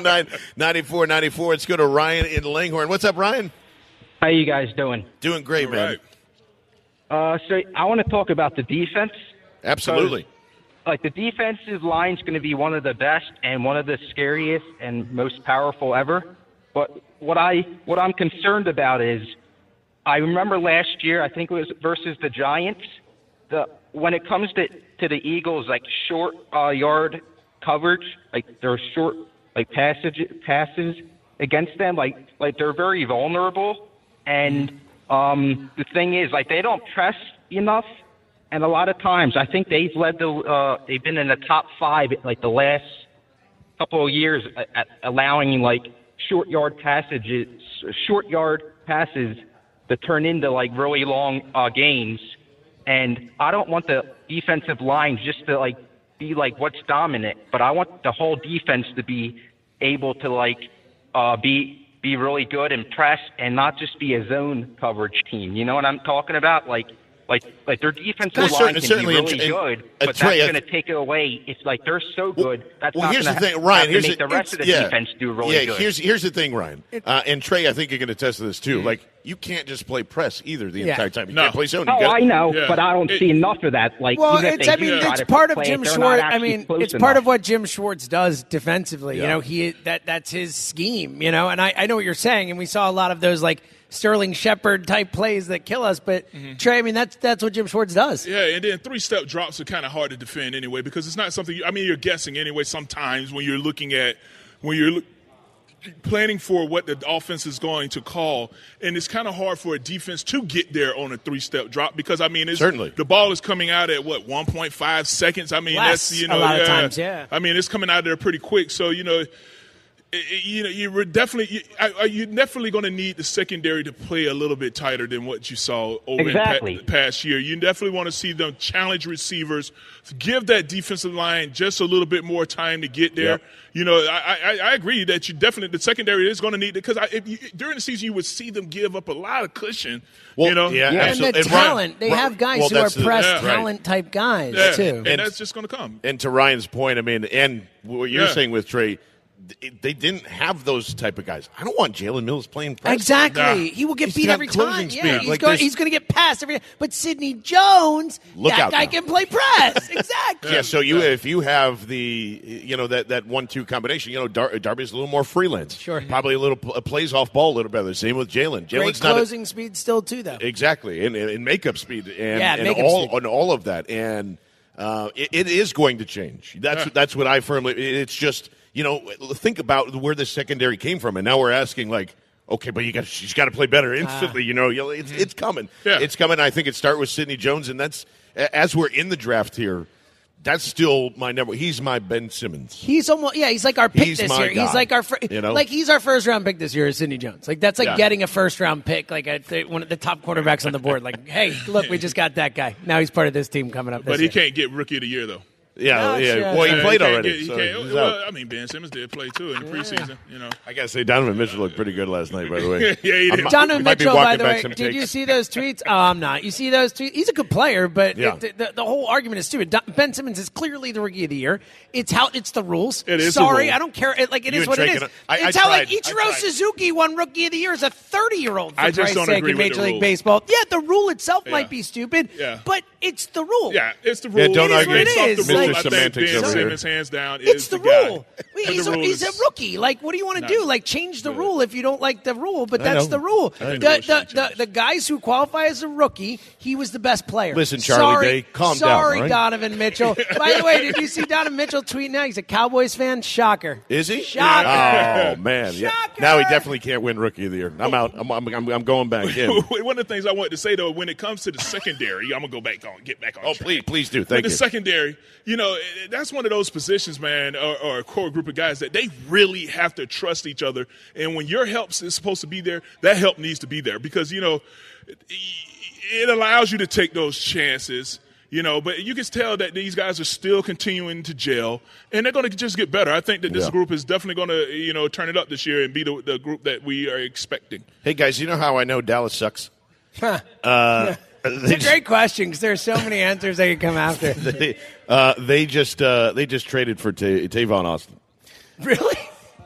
888-729-9494. Let's go to Ryan in Langhorne. What's up, Ryan? How you guys doing? Doing great, man. Uh, so I want to talk about the defense. Absolutely. like the defensive line's going to be one of the best and one of the scariest and most powerful ever. But what I what I'm concerned about is I remember last year, I think it was versus the Giants, the when it comes to to the Eagles like short uh, yard coverage, like their short like passage passes against them, like like they're very vulnerable. And um, the thing is, like they don't press enough, and a lot of times I think they've led the uh, they've been in the top five like the last couple of years at, at allowing like short yard passages, short yard passes that turn into like really long uh, gains. And I don't want the defensive line just to like be like what's dominant, but I want the whole defense to be able to like uh, be be really good and press and not just be a zone coverage team. You know what I'm talking about? Like like like their defensive Well, line certain- can certainly, be really and- good, and but Trey, that's going to take it away. It's like they're so good. That's Well, not here's the gonna thing, Ryan. Here's make the rest of the yeah. defense do really yeah, good. here's here's the thing, Ryan, uh, and Trey. I think you can attest to this Mm-hmm. too. Like you can't just play press either the Yeah. entire time. You No. can't play zone. You Oh, gotta- I know, but I don't see enough of that. Like, well, it's I mean it's part of play it, Jim Schwartz. I mean, close it's part of what Jim Schwartz does defensively. You know, he that that's his scheme. You know, and I, I know what you're saying, and we saw a lot of those like Sterling Shepard type plays that kill us. But mm-hmm. Trey, I mean, that's that's what Jim Schwartz does. Yeah, and then three step drops are kind of hard to defend anyway because it's not something. You, I mean, you're guessing anyway. Sometimes when you're looking at when you're look, planning for what the offense is going to call, and it's kind of hard for a defense to get there on a three step drop because I mean, it's, Certainly. the ball is coming out at what 1.5 seconds. I mean, Less, that's you a know, lot of yeah. times, yeah. I mean, it's coming out there pretty quick. So you know. It- it- You know, you're definitely you- I- I- you're definitely going to need the secondary to play a little bit tighter than what you saw over Exactly. in pa- past year. You definitely want to see them challenge receivers, give that defensive line just a little bit more time to get there. Yep. You know, I, I, I agree that you definitely the secondary is going to need it because if you, during the season you would see them give up a lot of cushion. you know, yeah, and absolutely. the And Ryan- talent. they Ri- have guys well, who are the- press yeah, right. talent type guys Yeah, too. and that's just going to come. And to Ryan's point, I mean, and what you're Yeah. saying with Trey, th- they didn't have those type of guys. I don't want Jalen Mills playing press. Exactly. He will get He's beat every time. speed. Yeah, he's, Like, going, he's going to get passed every But Sidney Jones, Look that out guy now. can play press. [laughs] exactly. Yeah, so you if you have the you know that that one two combination, you know Dar- Darby's a little more freelance, sure, probably a little pl- plays off ball a little better. Same with Jalen. Great Jalen's not a- closing speed still too, though. exactly and, and, and makeup speed and, Yeah, and makeup all speed. and all of that and uh, it, it is going to change. That's that's what I firmly. It's just you know think about where the secondary came from, and now we're asking like. Okay, but you got she's got to play better instantly. Ah. you know, You know, it's mm-hmm. it's coming. It's coming. I think it start with Sidney Jones, and that's as we're in the draft here. That's still my number. He's my Ben Simmons. He's almost yeah. He's like our pick He's this year. guy, He's like our fir- you know? like he's our first round pick this year. Is Sidney Jones? Like that's like Yeah. getting a first round pick. Like a, one of the top quarterbacks on the board. Like hey, look, we just got that guy. Now he's part of this team coming up. This But he year. can't get rookie of the year though. Yeah, No, yeah. Well, he Yeah, played can't already. get- he so can't- well. I mean, Ben Simmons did play too in the preseason. You know, I gotta say, Donovan Mitchell looked pretty good last night. By the way, [laughs] Yeah, he did. Donovan might Mitchell, by the way, some did you see those tweets? Oh, I'm not. You see those tweets? He's a good player, but Yeah. it, the, the whole argument is stupid. Don- Ben Simmons is clearly the rookie of the year. It's how it's the rules. It is Sorry, rules. I don't care. It, like it You is what it Trey is. can- I- I it's how like tried. I Ichiro. Suzuki won rookie of the year as a 30 year old. For I just Christ's don't sake, agree in with Major League. Baseball. Yeah, the rule itself might be stupid, Yeah. but it's the rule. Yeah, it's the Yeah, rule. don't It is argue. what It's is. the Like, rule. I Semantics Ben over here. Hands down, It's the, the, rule. And He's, the a, rule he's is- a rookie. Like, what do you want to do? Like, change the rule if you don't like the rule. But that's the rule. The, the the, the, the guys who qualify as a rookie, he was the best player. Listen, Charlie sorry, Day, calm down, Sorry, all right? Donovan Mitchell. [laughs] By the way, did you see Donovan Mitchell tweet now? He's a Cowboys fan. Shocker. Is he? Shocker. Oh man, yeah. Now he definitely can't win Rookie of the Year. I'm out. I'm, I'm, I'm, I'm going back in. [laughs] One of the things I wanted to say though, when it comes to the secondary, I'm gonna go back on, get back on. Oh, track. please, please do. With Thank the you. secondary, you know, eh, that's one of those positions, man, or, or a core group of guys that they really have to trust each other. And when your help is supposed to be there, that help needs to be there because you know it- it allows you to take those chances. You know, but you can tell that these guys are still continuing to gel, and they're going to just get better. I think that this Yeah. group is definitely going to, you know, turn it up this year and be the, the group that we are expecting. Hey guys, you know how I know Dallas sucks? Uh, [laughs] It's a great question because there's so many answers they could come after. [laughs] they, uh, they just uh, they just traded for Ta Tavon Austin. Really?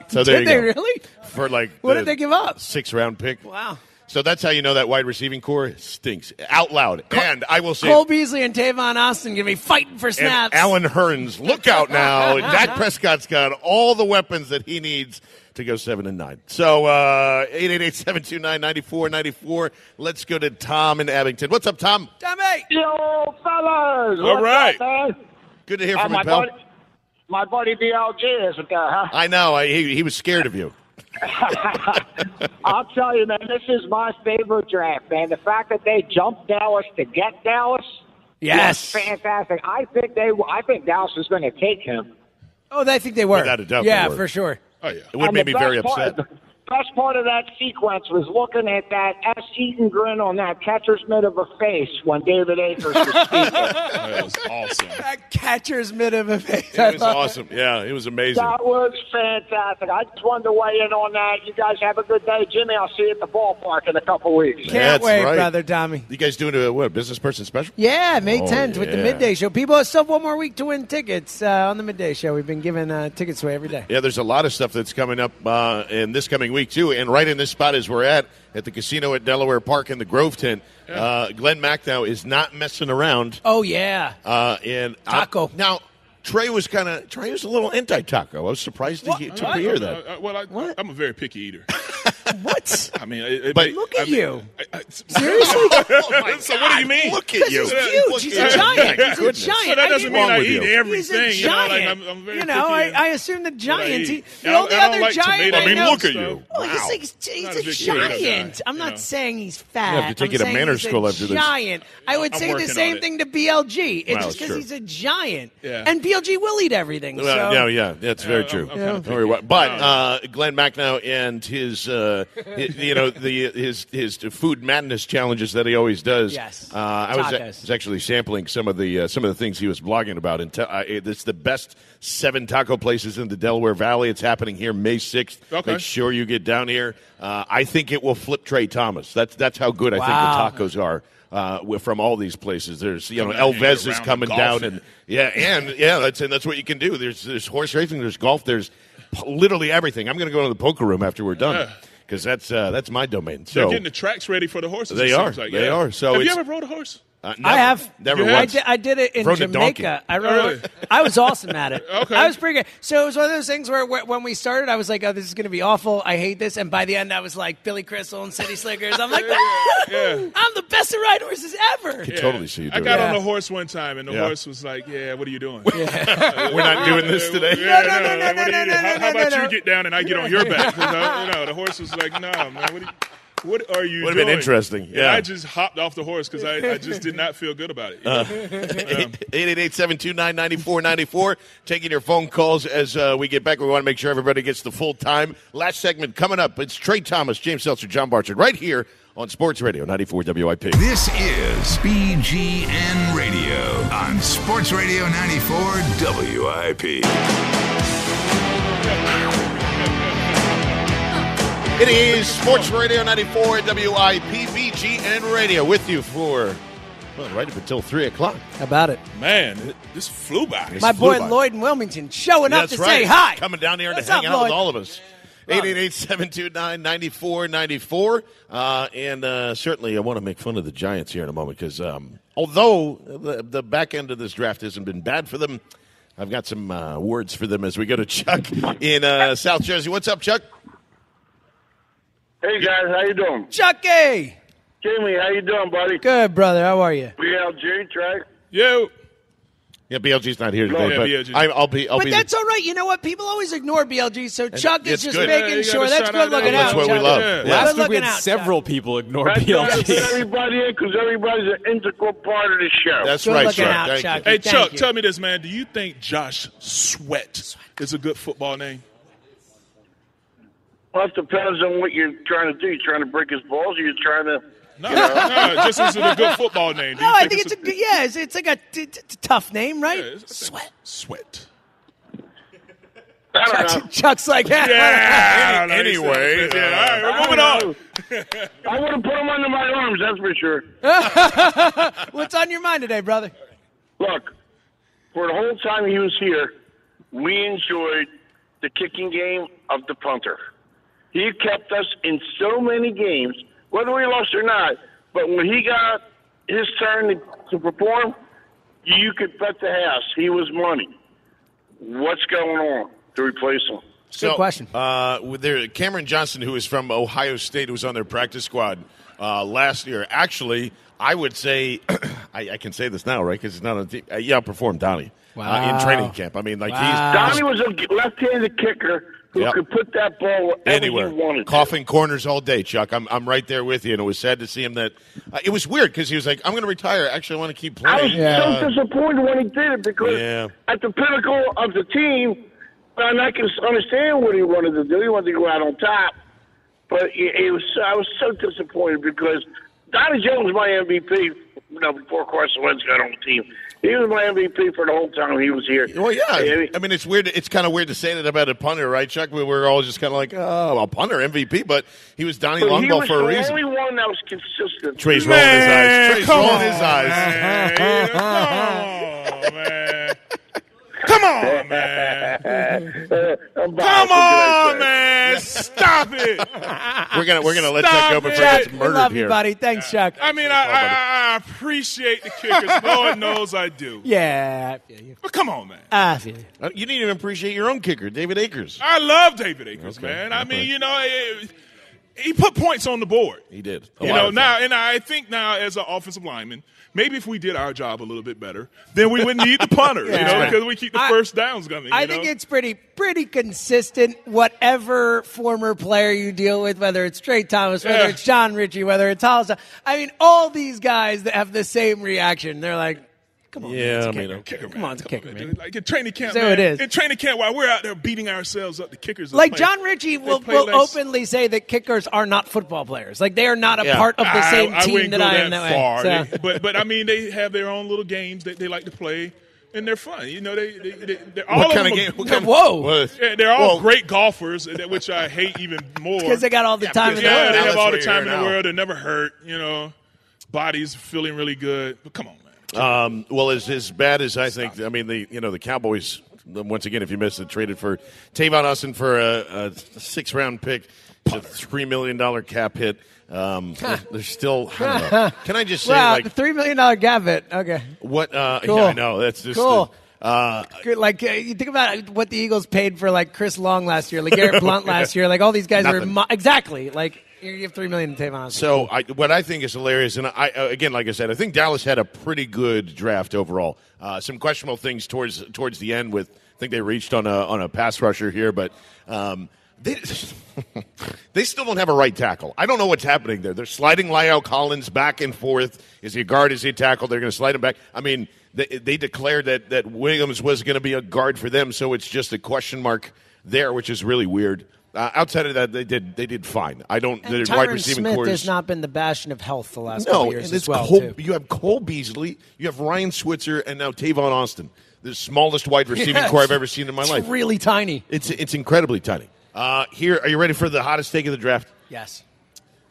So there Did they go. really? For like What did they give up? Six round pick. Wow. So that's how you know that wide receiving core stinks out loud. and I will say, Cole Beasley and Tavon Austin gonna be fighting for snaps. Allen Hurns, look out now! [laughs] Dak Prescott's got all the weapons that he needs to go seven and nine. So uh, eight eight eight seven two nine ninety four ninety four. Let's go to Tom in Abington. What's up, Tom? Tommy. Yo, fellas. All what's right. Up, man? Good to hear Uh, from my you, pal. buddy, my buddy BLG isn't there, huh? I know. I, he, he was scared of you. [laughs] [laughs] I'll tell you, man, this is my favorite draft, man. The fact that they jumped Dallas to get Dallas Yes. fantastic. I think they, I think Dallas is going to take him. Oh, I think they were. Without a doubt Yeah, for sure. Oh yeah, it would make me very part- upset. [laughs] The best part of that sequence was looking at that S. Eaton grin on that catcher's mitt of a face when David Akers was [laughs] speaking. that was awesome. That catcher's mitt of a face. It was awesome. Yeah, it was amazing. That was fantastic. I just wanted to weigh in on that. You guys have a good day. Jimmy, I'll see you at the ballpark in a couple weeks. Can't That's wait, right. brother Tommy. You guys doing a what business person special? Yeah, May Oh, 10th with the midday show. People have still one more week to win tickets uh, on the midday show. We've been giving uh, tickets away every day. Yeah, there's a lot of stuff that's coming up uh, in this coming week too, and right in this spot as we're at at the casino at Delaware Park in the Grove tent. Uh, Glenn Macnow is not messing around. Oh yeah, Uh, and Taco. now Trey was kind of Trey was a little anti taco. I was surprised to, he- to I- hear I- that. I- well, I, I'm a very picky eater. [laughs] what? I mean, it, it But- may- Look at I mean, you. I- I- Seriously? [laughs] Oh so what do you mean? Look at you. He's huge. He's a giant. He's a giant. But that doesn't didn't- mean I eat you? He's a everything. You know, like giant. I'm, I'm very you know, I, I assume the what giants. He, the I- only I other like giant tomato I I mean, know. look at you. Oh, he's, Wow. he's, he's a a big guy, giant. I'm not no. saying he's fat. You have to take I'm you to saying manners school after this. Giant. I would say the same thing to BLG. It's just because he's a giant. Yeah. And BLG will eat everything. Yeah, yeah, that's very true. I'm kinda Don't picky. worry about- But uh, Glenn Macnow and his, uh, you know, the his his food madness challenges that he always does. Yes. uh, I was, Tacos. was actually sampling some of the uh, some of the things he was blogging about. And te- uh, it's the best seven taco places in the Delaware Valley. It's happening here May sixth. Okay. Make sure you get down here. Uh, I think it will flip Trey Thomas. That's that's how good I think the tacos are. Uh, from all these places, there's you know Come down here and El Vez is coming down, and yeah, and yeah, that's and that's what you can do. There's there's horse racing, there's golf, there's p- literally everything. I'm going to go to the poker room after we're done Yeah. Because that's uh, that's my domain. So They're getting the tracks ready for the horses. They it are. seems Like. They yeah. are. So have you ever rode a horse? Uh, I have. never You I did, I did it in Rode. Jamaica. I rode. Really? [laughs] I was awesome at it. [laughs] Okay. I was pretty good. So it was one of those things where, where when we started, I was like, "Oh, this is going to be awful. I hate this." And by the end, I was like Billy Crystal and City Slickers. I'm like, [laughs] Yeah. "I'm the best at ride horses ever." Could totally see you I got that. on the horse one time, and the Yeah. horse was like, "Yeah, what are you doing? We're not doing this today. Yeah, No, no, no, what no, no, no. How, no, how about no, no. you get down and I get on your back? 'Cause I- you know, the horse was like, "No, man, what are you?" What are you doing? Would've been interesting, And yeah. I just hopped off the horse because I, I just did not feel good about it. you? Uh, 888-729-9494. Taking your phone calls as uh, we get back. We want to make sure everybody gets the full time. Last segment coming up. It's Trey Thomas, James Seltzer, John Barchard, right here on Sports Radio 94 WIP. This is BGN Radio on Sports Radio 94 WIP. It is Sports Radio 94 WIP BGN Radio with you for, well, right up until 3 o'clock. How about it? Man, it, this flew by. My flew boy by. Lloyd in Wilmington showing up to right. say hi. Coming down here What's to hang up, out Lloyd? with all of us. 888-729-9494. Uh, and uh, certainly I want to make fun of the Giants here in a moment because um, although the, the back end of this draft hasn't been bad for them, I've got some uh, words for them as we go to Chuck in uh, South Jersey. What's up, Chuck? Hey guys, how you doing? Chucky. Jamie, how you doing, buddy? Good, brother. How are you? BLG, track. You. Yeah, BLG's not here No, today, yeah, but BLG. I, I'll be. I'll but be. that's all right. You know what? People always ignore BLG, so Chuck is just good. Making you sure. That's good looking out. That's what we Chuck. love. Yeah. Good Last week we looking had out, several people ignore That's BLG. everybody in because everybody's an integral part of the show. That's Good right, Chuck. out, Thank Chuck. you. Hey, Thank Chuck, you. tell me this, man. Do you think Josh Sweat is a good football name? Well, it depends on what you're trying to do. You're trying to break his balls, or you're trying to. No, [laughs] no, just is it a good football name? No, you I think it's a good. Yeah, it's, it's like a t- t- t- tough name, right? Yeah, it's- Sweat. Sweat. I don't Chuck's, know. Chuck's like, Yeah. [laughs] Uh, I don't know. Anyway, yeah. All right, I we're moving don't on. I would have put him under my arms, that's for sure. [laughs] What's on your mind today, brother? Look, for the whole time he was here, we enjoyed the kicking game of the punter. He kept us in so many games whether we lost or not. But when he got his turn to, to perform, you could bet the house he was money. What's going on to replace him? So, question Uh, there, Cameron Johnston, who is from Ohio State, who was on their practice squad uh, last year. Actually, I would say, [clears throat] I, I can say this now, right? Because it's not on the team. Uh, he outperformed Donnie uh, in training camp. I mean, like Donnie he's was a left-handed kicker who Yep. could put that ball wherever anywhere, you wanted. coughing corners all day. Chuck, I'm I'm right there with you, and it was sad to see him. That uh, it was weird because he was like, "I'm going to retire. Actually, I want to keep playing." I was playing." Uh, so disappointed when he did it because Yeah. at the pinnacle of the team, and I can understand what he wanted to do. He wanted to go out on top, but it, it was I was so disappointed because Donnie Jones my MVP. You know, before Carson Wentz got on the team, he was my MVP for the whole time he was here. Well, yeah. I mean, it's weird. It's kind of weird to say that about a punter, right, Chuck? We were all just kind of like, oh, a punter MVP, but he was Donnie But he Longball was for a the reason. only one that was consistent. Trey's rolling his eyes. Trey's rolling on, his eyes. [laughs] Come on, man. Come on, [laughs] man. Come on, man. Stop it. [laughs] We're gonna we're gonna let Stop Chuck go before it. he gets murdered here. Thanks, Chuck. I mean, I, I, I appreciate the kickers. Lord knows I do. Yeah. I feel you. But come on, man. I feel you. Uh, You didn't even appreciate your own kicker, David Akers. I love David Akers, Okay. man. I mean, you know, eh, he put points on the board. He did. A You know, now, and I think now as an offensive lineman, maybe if we did our job a little bit better, then we wouldn't need the [laughs] punter, you know, because we keep the I- first downs coming. I you think it's pretty pretty consistent. Whatever former player you deal with, whether it's Trey Thomas, whether Yeah. it's Jon Ritchie, whether it's Hollister, I mean, all these guys that have the same reaction. They're like, "Come on, man, Yeah, it's a I mean, kicker. okay. come on, it's a kicker, man." Like in training camp, So man, it is. In training camp, while we're out there beating ourselves up, the kickers are Like playing- Jon Ritchie will, will less- openly say that kickers are not football players. Like they are not a Yeah. part of the I- same I, team wouldn't that go I am. that That far. way. So- They- but but I mean, they have their own little games that they like to play, and they're fun. You know, they, they, they they're all What kind of are- game? What kind Whoa. what- Yeah, they're all Whoa. great golfers, which I hate even [laughs] more because they got all the time in the yeah, world. they have all the time in the world. They're never hurt. You know, bodies feeling really good. But come on, man. Um, well, as as bad as I think, I mean, the you know the Cowboys. Once again, if you missed it, traded for Tavon Austin for a, a six round pick, a three million dollar cap hit. Um, [laughs] they're, they're still. I don't know. [laughs] Can I just say, wow, like, the three million dollar gap hit. Okay, what? Uh, Cool. Yeah, I know that's just Cool. the- uh, like uh, you think about what the Eagles paid for like Chris Long last year, like Garrett Blount [laughs] last year, like all these guys were mo- exactly like you give three million to Tavon. So I, what I think is hilarious, and I uh, again, like I said, I think Dallas had a pretty good draft overall. Uh, some questionable things towards towards the end. With I think they reached on a on a pass rusher here, but um, they [laughs] they still don't have a right tackle. I don't know what's happening there. They're sliding La'el Collins back and forth. Is he a guard? Is he a tackle? They're going to slide him back. I mean, they, they declared that that Williams was going to be a guard for them, so it's just a question mark there, which is really weird. Uh, outside of that, they did they did fine. I don't. and their wide receiving Smith has not been the bastion of health the last couple No, years as well. Cole, you have Cole Beasley, you have Ryan Switzer, and now Tavon Austin, the smallest wide receiving Yes. core I've ever seen in my It's life. really tiny. It's it's incredibly tiny. Uh, here, are you ready for the hottest take of the draft? Yes.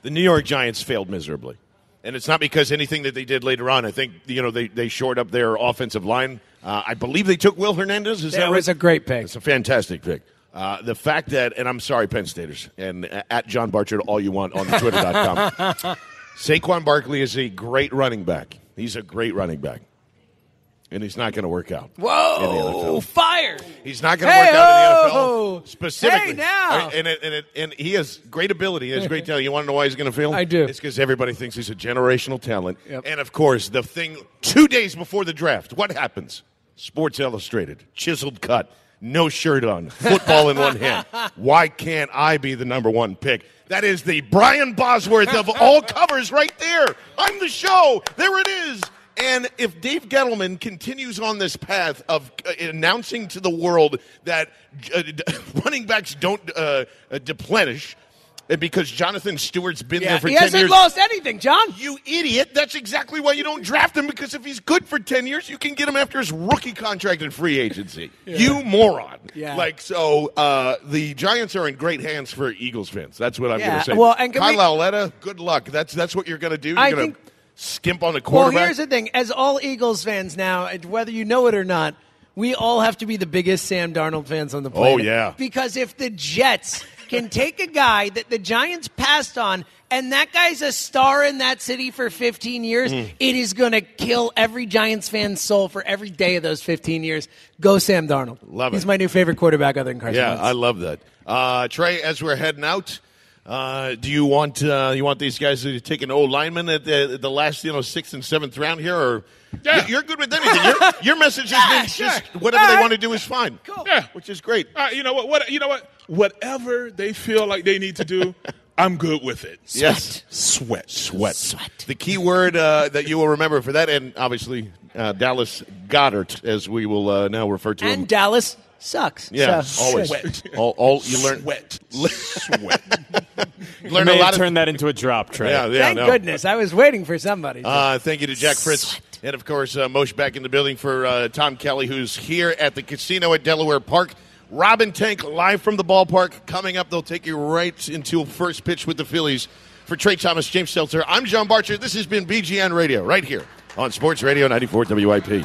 The New York Giants failed miserably, and it's not because anything that they did later on. I think you know they they shored up their offensive line. Uh, I believe they took Will Hernandez. Is That that was right? a great pick. It's a fantastic pick. Uh, the fact that, and I'm sorry, Penn Staters, and at John Barchard, all you want on Twitter.com. [laughs] Saquon Barkley is a great running back. He's a great running back. And he's not going to work out. in the Whoa! NFL. Fire! He's not going to work out in the NFL specifically. Hey, now! And, it, and, it, and he has great ability. He has great talent. You want to know why he's going to fail? I do. It's because everybody thinks he's a generational talent. Yep. And of course, the thing two days before the draft, what happens? Sports Illustrated, chiseled cut, no shirt on, football in one hand. Why can't I be the number one pick? That is the Brian Bosworth of all [laughs] covers right there. I'm the show. There it is. And if Dave Gettleman continues on this path of uh, announcing to the world that uh, [laughs] running backs don't uh, uh, deplenish, and because Jonathan Stewart's been Yeah, there for years he 10 hasn't lost anything, John. You idiot. That's exactly why you don't draft him because if he's good for 10 years, you can get him after his rookie contract and free agency. [laughs] You moron. Yeah. Like, so uh, the Giants are in great hands for Eagles fans. That's what I'm Yeah, going to say. well, and Kyle we- Lauletta, good luck. That's that's what you're going to do. You're I going to think- skimp on the quarterback. Well, here's the thing: as all Eagles fans now, whether you know it or not, we all have to be the biggest Sam Darnold fans on the planet. Oh, yeah. Because if the Jets can take a guy that the Giants passed on, and that guy's a star in that city for 15 years, Mm. it is going to kill every Giants fan's soul for every day of those 15 years. Go Sam Darnold. Love it. He's it. my new favorite quarterback other than Carson Yeah, Wentz. I love that. Uh, Trey, as we're heading out, uh, do you want uh, you want these guys to take an old lineman at the, the last you know sixth and seventh round here, or Yeah. you're good with anything? Your, your message has been just whatever they want to do is fine. Cool. Yeah, which is great. Uh, you know what? What you know what? Whatever they feel like they need to do, [laughs] I'm good with it. Yes, sweat, sweat, sweat. The key word uh, that you will remember for that, and obviously uh, Dallas Goedert, as we will uh, now refer to him. And Dallas sucks. Yeah, So- always. All, all you learn. Sweat. [laughs] Sweat. You learn may a lot have of- turned that into a drop, Trey. Yeah, yeah, Thank no. goodness. I was waiting for somebody. Uh, thank you to Jack Fritz. And of course, uh, Moshe back in the building for uh, Tom Kelly, who's here at the casino at Delaware Park. Robin Tank live from the ballpark. Coming up, they'll take you right into first pitch with the Phillies. For Trey Thomas, James Seltzer, I'm John Barchard. This has been BGN Radio right here on Sports Radio 94 WIP.